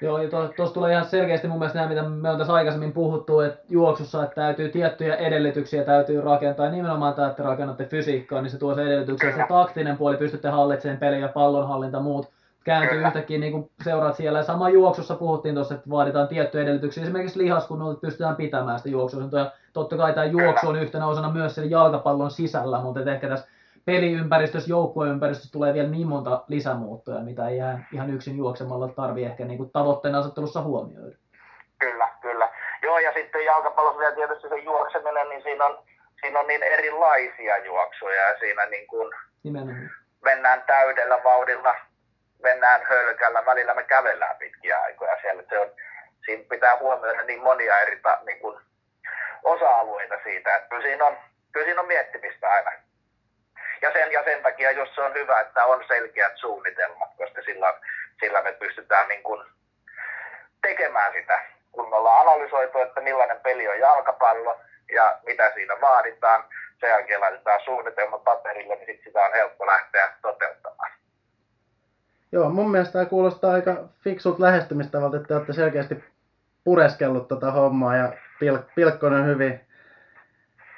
Joo, ja tuossa tulee ihan selkeästi mun mielestä nämä, mitä me on tässä aikaisemmin puhuttu, että juoksussa että täytyy tiettyjä edellytyksiä täytyy rakentaa. Ja nimenomaan tämä, että rakennatte fysiikkaa, niin se tuo se edellytyksiä. Se taktinen puoli, pystytte hallitsemaan peliä ja pallonhallinta muut kääntyy yhtäkkiä niin kuin seuraat siellä. Ja sama juoksussa puhuttiin tuossa, että vaaditaan tiettyjä edellytyksiä. Esimerkiksi lihaskunnolla että pystytään pitämään sitä juoksuasentoa. Ja totta kai tämä juoksu on yhtenä osana myös siellä jalkapallon sisällä, mutta ehkä tässä peliympäristössä, joukkueympäristössä tulee vielä niin monta lisämuuttoja, mitä ei ihan, ihan yksin juoksemalla tarvii ehkä niin kuin tavoitteen asettelussa huomioida. Kyllä, kyllä. Joo, ja sitten jalkapallossa vielä tietysti se juokseminen, niin siinä on, siinä on niin erilaisia juoksuja ja siinä niin kuin Nimenomaan. mennään täydellä vauhdilla, mennään hölkällä, välillä me kävellään pitkiä aikoja siellä. Se on, siinä pitää huomioida niin monia eri niin kuin osa-alueita siitä, että kyllä siinä on, kyllä siinä on miettimistä aina. Ja sen, ja sen takia, jos se on hyvä, että on selkeät suunnitelmat, koska silloin sillä me pystytään niin kuin tekemään sitä. Kun me ollaan analysoitu, että millainen peli on jalkapallo ja mitä siinä vaaditaan, sen jälkeen laitetaan suunnitelma paperille, niin sit sitä on helppo lähteä toteuttamaan. Joo, mun mielestä tämä kuulostaa aika fiksut lähestymistavalta, että te olette selkeästi pureskellut tota hommaa ja pil- pilkkonut hyvin,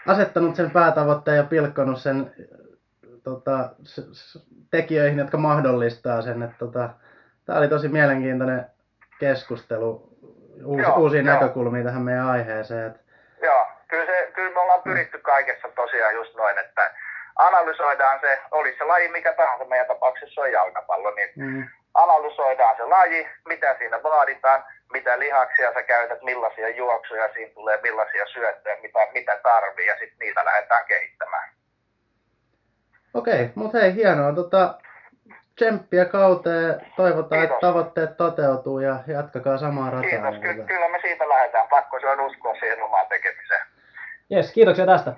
asettanut sen päätavoitteen ja pilkkonut sen tota, tekijöihin, jotka mahdollistaa sen. Että, tota, tämä oli tosi mielenkiintoinen keskustelu, uusi, Joo, uusia joo. näkökulmia tähän meidän aiheeseen. Että, Joo, kyllä, se, kyllä me ollaan pyritty kaikessa tosiaan just noin, että analysoidaan se, oli se laji mikä tahansa, meidän tapauksessa on jalkapallo, niin mm, analysoidaan se laji, mitä siinä vaaditaan, mitä lihaksia sä käytät, millaisia juoksuja siinä tulee, millaisia syöttöjä, mitä, mitä tarvii, ja sitten niitä lähdetään kehittämään. Okei, mutta hei, hienoa. Tota, tsemppiä kauteen. Toivotaan, että Kiitos. tavoitteet toteutuu ja jatkakaa samaa rataa. Kiitos, Ky- kyllä me siitä lähdetään, pakko se on uskoa siihen omaan tekemiseen. Jes, kiitoksia tästä.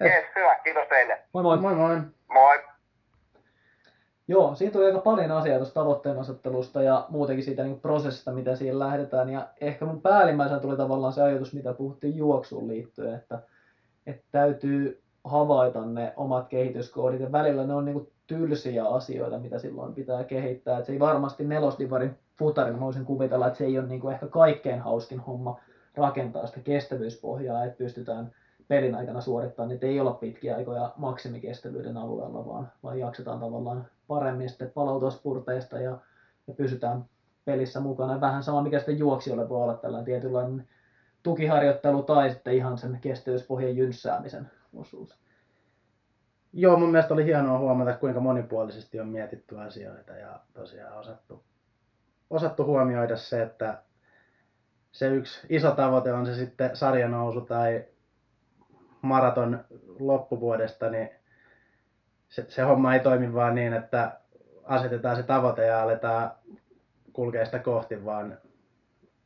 Jees, hyvä, kiitos teille. Moi moi. Moi moi. Moi. Joo, siitä tuli aika paljon asiaa tuosta tavoitteen asettelusta ja muutenkin siitä niin prosessista, mitä siihen lähdetään. Ja ehkä mun päällimmäisenä tuli tavallaan se ajatus, mitä puhuttiin juoksuun liittyen, että, että täytyy havaita ne omat kehityskoodit ja välillä ne on niin kuin tylsiä asioita, mitä silloin pitää kehittää. Et se ei varmasti nelosdivarin futarin, voisin kuvitella, että se ei ole niin kuin ehkä kaikkein hauskin homma rakentaa sitä kestävyyspohjaa, että pystytään pelin aikana suorittaa, niin ei olla pitkiä aikoja maksimikestävyyden alueella, vaan, vaan jaksetaan tavallaan paremmin sitten palautua spurteista ja, ja pysytään pelissä mukana. Vähän sama, mikä sitten juoksijoille voi olla tällainen tietynlainen tukiharjoittelu tai sitten ihan sen kestävyyspohjan jynssäämisen osuus. Joo, mun mielestä oli hienoa huomata, kuinka monipuolisesti on mietitty asioita ja tosiaan osattu, osattu huomioida se, että se yksi iso tavoite on se sitten sarjanousu tai maraton loppuvuodesta, niin se, se homma ei toimi vaan niin, että asetetaan se tavoite ja aletaan kulkea sitä kohti, vaan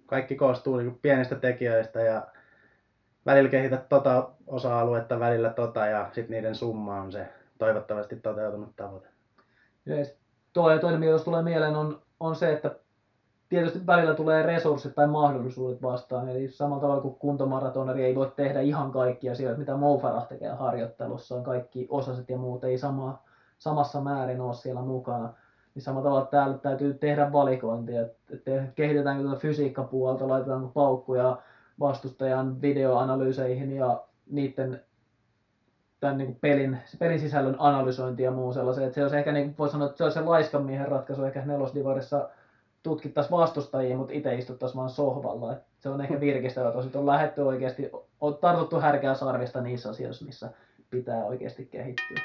kaikki koostuu niin pienistä tekijöistä ja välillä kehität tota osa-aluetta, välillä tota ja sitten niiden summa on se toivottavasti toteutunut tavoite. Yleisesti toinen, toinen mikä tulee mieleen on, on se, että tietysti välillä tulee resurssit tai mahdollisuudet vastaan. Eli samalla tavalla kuin kuntomaratoneri ei voi tehdä ihan kaikkia asioita, mitä Mo Farah tekee harjoittelussa. Kaikki osaset ja muut ei sama, samassa määrin ole siellä mukana. Niin samalla tavalla täällä täytyy tehdä valikointia, että kehitetäänkö tuota fysiikkapuolta, laitetaanko paukkuja vastustajan videoanalyyseihin ja niiden tämän niin kuin pelin, pelin sisällön analysointi ja muu sellaisen. Että se olisi ehkä, niin voi sanoa, että se olisi se laiskan miehen ratkaisu ehkä nelosdivarissa tutkittaisiin vastustajia, mutta itse istuttaisiin vaan sohvalla. Et se on ehkä virkistävä tosi, on lähetty oikeasti, on tartuttu härkää sarvista niissä asioissa, missä pitää oikeasti kehittyä.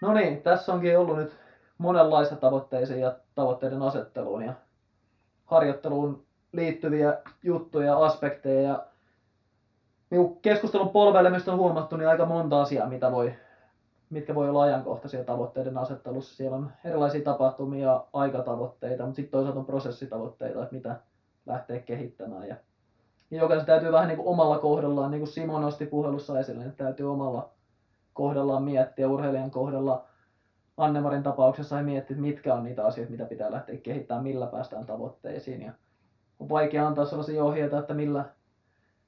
No niin, tässä onkin ollut nyt monenlaista tavoitteisiin ja tavoitteiden asetteluun ja harjoitteluun liittyviä juttuja ja aspekteja. Ja niin keskustelun polveilemista on huomattu, niin aika monta asiaa, mitä voi, mitkä voi olla ajankohtaisia tavoitteiden asettelussa. Siellä on erilaisia tapahtumia ja aikatavoitteita, mutta sitten toisaalta on prosessitavoitteita, että mitä lähtee kehittämään. Ja, ja jokaisen täytyy vähän niin kuin omalla kohdallaan, niin kuin Simo nosti puhelussa esille, niin täytyy omalla kohdallaan miettiä, urheilijan kohdalla Annemarin tapauksessa ei miettiä, mitkä on niitä asioita, mitä pitää lähteä kehittämään, millä päästään tavoitteisiin. Ja on vaikea antaa sellaisia ohjeita, että millä,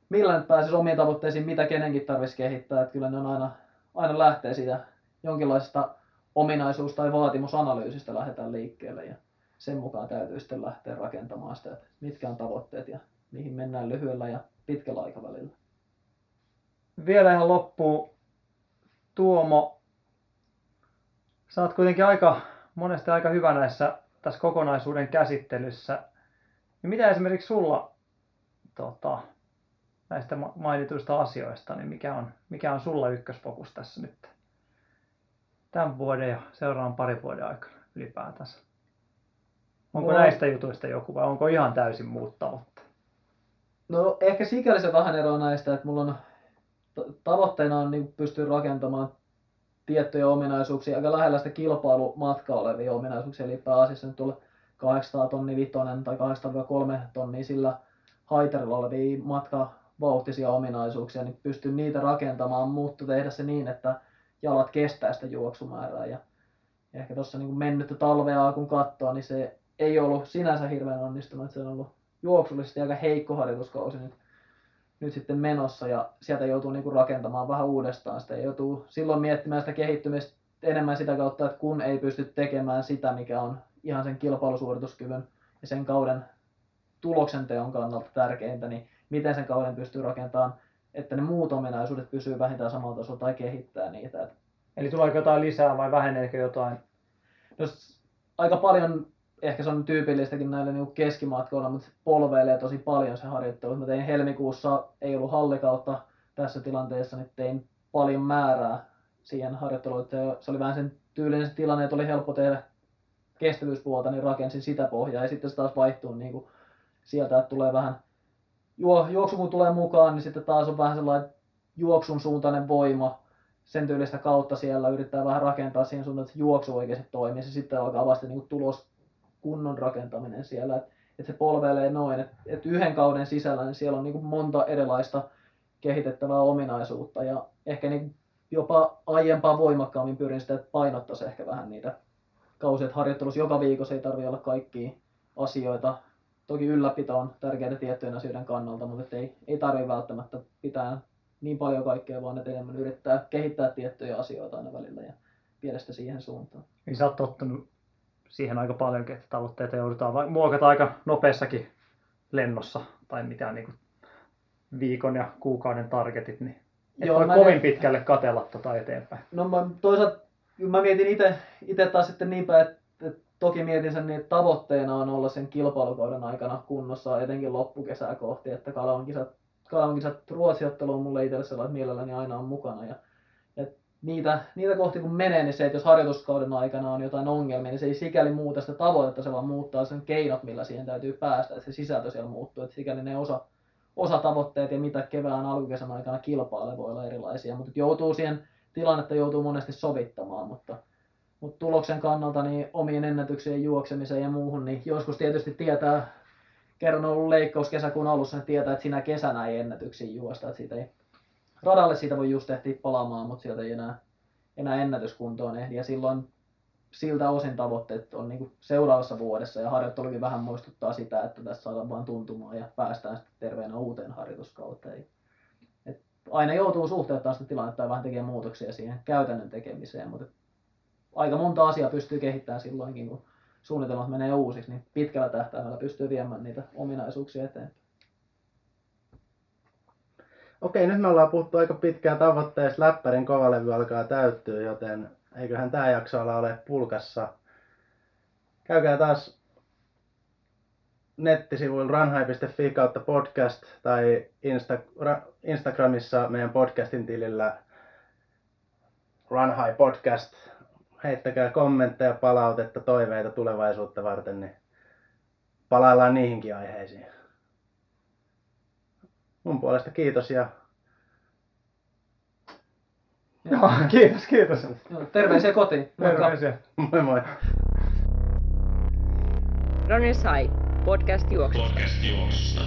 millä nyt pääsisi omiin tavoitteisiin, mitä kenenkin tarvitsisi kehittää. Että kyllä ne on aina, aina lähtee siitä jonkinlaisesta ominaisuus- tai vaatimusanalyysistä lähdetään liikkeelle ja sen mukaan täytyy sitten lähteä rakentamaan sitä, että mitkä on tavoitteet ja mihin mennään lyhyellä ja pitkällä aikavälillä. Vielä ihan loppuun, Tuomo, sä oot kuitenkin aika, monesti aika hyvä näissä tässä kokonaisuuden käsittelyssä. Ja mitä esimerkiksi sulla tota, näistä ma- mainituista asioista, niin mikä on, mikä on sulla ykkösfokus tässä nyt tämän vuoden ja seuraavan parin vuoden aikana ylipäätänsä? Onko Mulla- näistä jutuista joku vai onko ihan täysin muut tavoitteet? No ehkä sikäli se vähän eroa näistä, että mulla on tavoitteena on niin pystyä rakentamaan tiettyjä ominaisuuksia, aika lähellä sitä kilpailumatkaa olevia ominaisuuksia, eli pääasiassa nyt tulla 800 tonni vitonen tai 800-3 tonnia sillä haiterilla olevia matkavauhtisia ominaisuuksia, niin pystyn niitä rakentamaan, mutta tehdä se niin, että jalat kestää sitä juoksumäärää. Ja, ehkä tuossa niin mennyttä talvea kun katsoo, niin se ei ollut sinänsä hirveän onnistunut. Se on ollut juoksullisesti aika heikko harjoituskausi nyt, nyt sitten menossa ja sieltä joutuu niin kuin rakentamaan vähän uudestaan sitä joutuu silloin miettimään sitä kehittymistä enemmän sitä kautta, että kun ei pysty tekemään sitä, mikä on ihan sen kilpailusuorituskyvyn ja sen kauden tuloksen teon kannalta tärkeintä, niin miten sen kauden pystyy rakentamaan, että ne muut ominaisuudet pysyy vähintään samalla tasolla tai kehittää niitä. Eli tuleeko jotain lisää vai väheneekö jotain? No, aika paljon, ehkä se on tyypillistäkin näille niin keskimatkoilla, mutta polveilee tosi paljon se harjoittelu. Mä tein helmikuussa, ei ollut hallikautta tässä tilanteessa, niin tein paljon määrää siihen harjoitteluun. Se oli vähän sen tyylinen se tilanne, että oli helppo tehdä kestävyyspuolta, niin rakensin sitä pohjaa ja sitten se taas vaihtuu niin kuin sieltä, että tulee vähän juo, juoksu kun tulee mukaan, niin sitten taas on vähän sellainen juoksun suuntainen voima, sen tyylistä kautta siellä yrittää vähän rakentaa siihen suuntaan, että juoksu oikeasti toimii. Se sitten alkaa vasta niin tulos kunnon rakentaminen siellä. Että et se polveilee noin, että et yhden kauden sisällä niin siellä on niin monta erilaista kehitettävää ominaisuutta ja ehkä niin jopa aiempaa voimakkaammin pyrin sitä, että painottaisi ehkä vähän niitä kausia, että harjoittelussa joka viikossa ei tarvitse olla kaikkia asioita. Toki ylläpito on tärkeää tiettyjen asioiden kannalta, mutta ei, ei tarvitse välttämättä pitää niin paljon kaikkea, vaan että enemmän yrittää kehittää tiettyjä asioita aina välillä ja viedä sitä siihen suuntaan. Niin sä oot tottunut siihen aika paljonkin, että tavoitteita joudutaan muokata aika nopeassakin lennossa tai mitään niin viikon ja kuukauden targetit, niin et Joo, voi kovin en- pitkälle katella tota eteenpäin. No mä toisaalta mä mietin itse taas sitten niin päin, että, että toki mietin sen niin, että tavoitteena on olla sen kilpailukauden aikana kunnossa etenkin loppukesää kohti, että Kalavan kisat, kisat Ruotsiottelu on mulle itselle sellainen, että mielelläni aina on mukana. Ja, ja niitä, niitä kohti kun menee, niin se, että jos harjoituskauden aikana on jotain ongelmia, niin se ei sikäli muuta sitä tavoitetta, se vaan muuttaa sen keinot, millä siihen täytyy päästä, että se sisältö siellä muuttuu, että sikäli ne osa, osatavoitteet ja mitä kevään alkukesän aikana kilpailee voi olla erilaisia, mutta joutuu siihen tilannetta joutuu monesti sovittamaan, mutta, mutta tuloksen kannalta niin omien ennätyksien juoksemiseen ja muuhun, niin joskus tietysti tietää, kerran ollut leikkaus kesäkuun alussa, niin tietää, että sinä kesänä ei ennätyksiä juosta, että siitä ei, radalle siitä voi just ehtiä palaamaan, mutta sieltä ei enää, enää ennätyskuntoon ehdi, ja silloin siltä osin tavoitteet on niin seuraavassa vuodessa, ja harjoittelukin vähän muistuttaa sitä, että tässä saadaan vain tuntumaan ja päästään sitten terveenä uuteen harjoituskauteen. Aina joutuu suhteuttamaan sitä tilannetta ja vähän tekemään muutoksia siihen käytännön tekemiseen, mutta aika monta asiaa pystyy kehittämään silloinkin, kun suunnitelmat menee uusiksi, niin pitkällä tähtäimellä pystyy viemään niitä ominaisuuksia eteenpäin. Okei, nyt me ollaan puhuttu aika pitkään tavoitteista. Läppärin kovalevy alkaa täyttyä, joten eiköhän tämä jakso ala ole pulkassa. Käykää taas nettisivuilla runhigh.fi kautta podcast tai Insta- ra- Instagramissa meidän podcastin tilillä Runhigh Podcast. Heittäkää kommentteja, palautetta, toiveita tulevaisuutta varten, niin palaillaan niihinkin aiheisiin. Mun puolesta kiitos ja Joo, kiitos, kiitos. Joo, terveisiä kotiin. Moikka. Terveisiä. moi moi. Runners High, podcast juoksusta. Podcast juoksusta.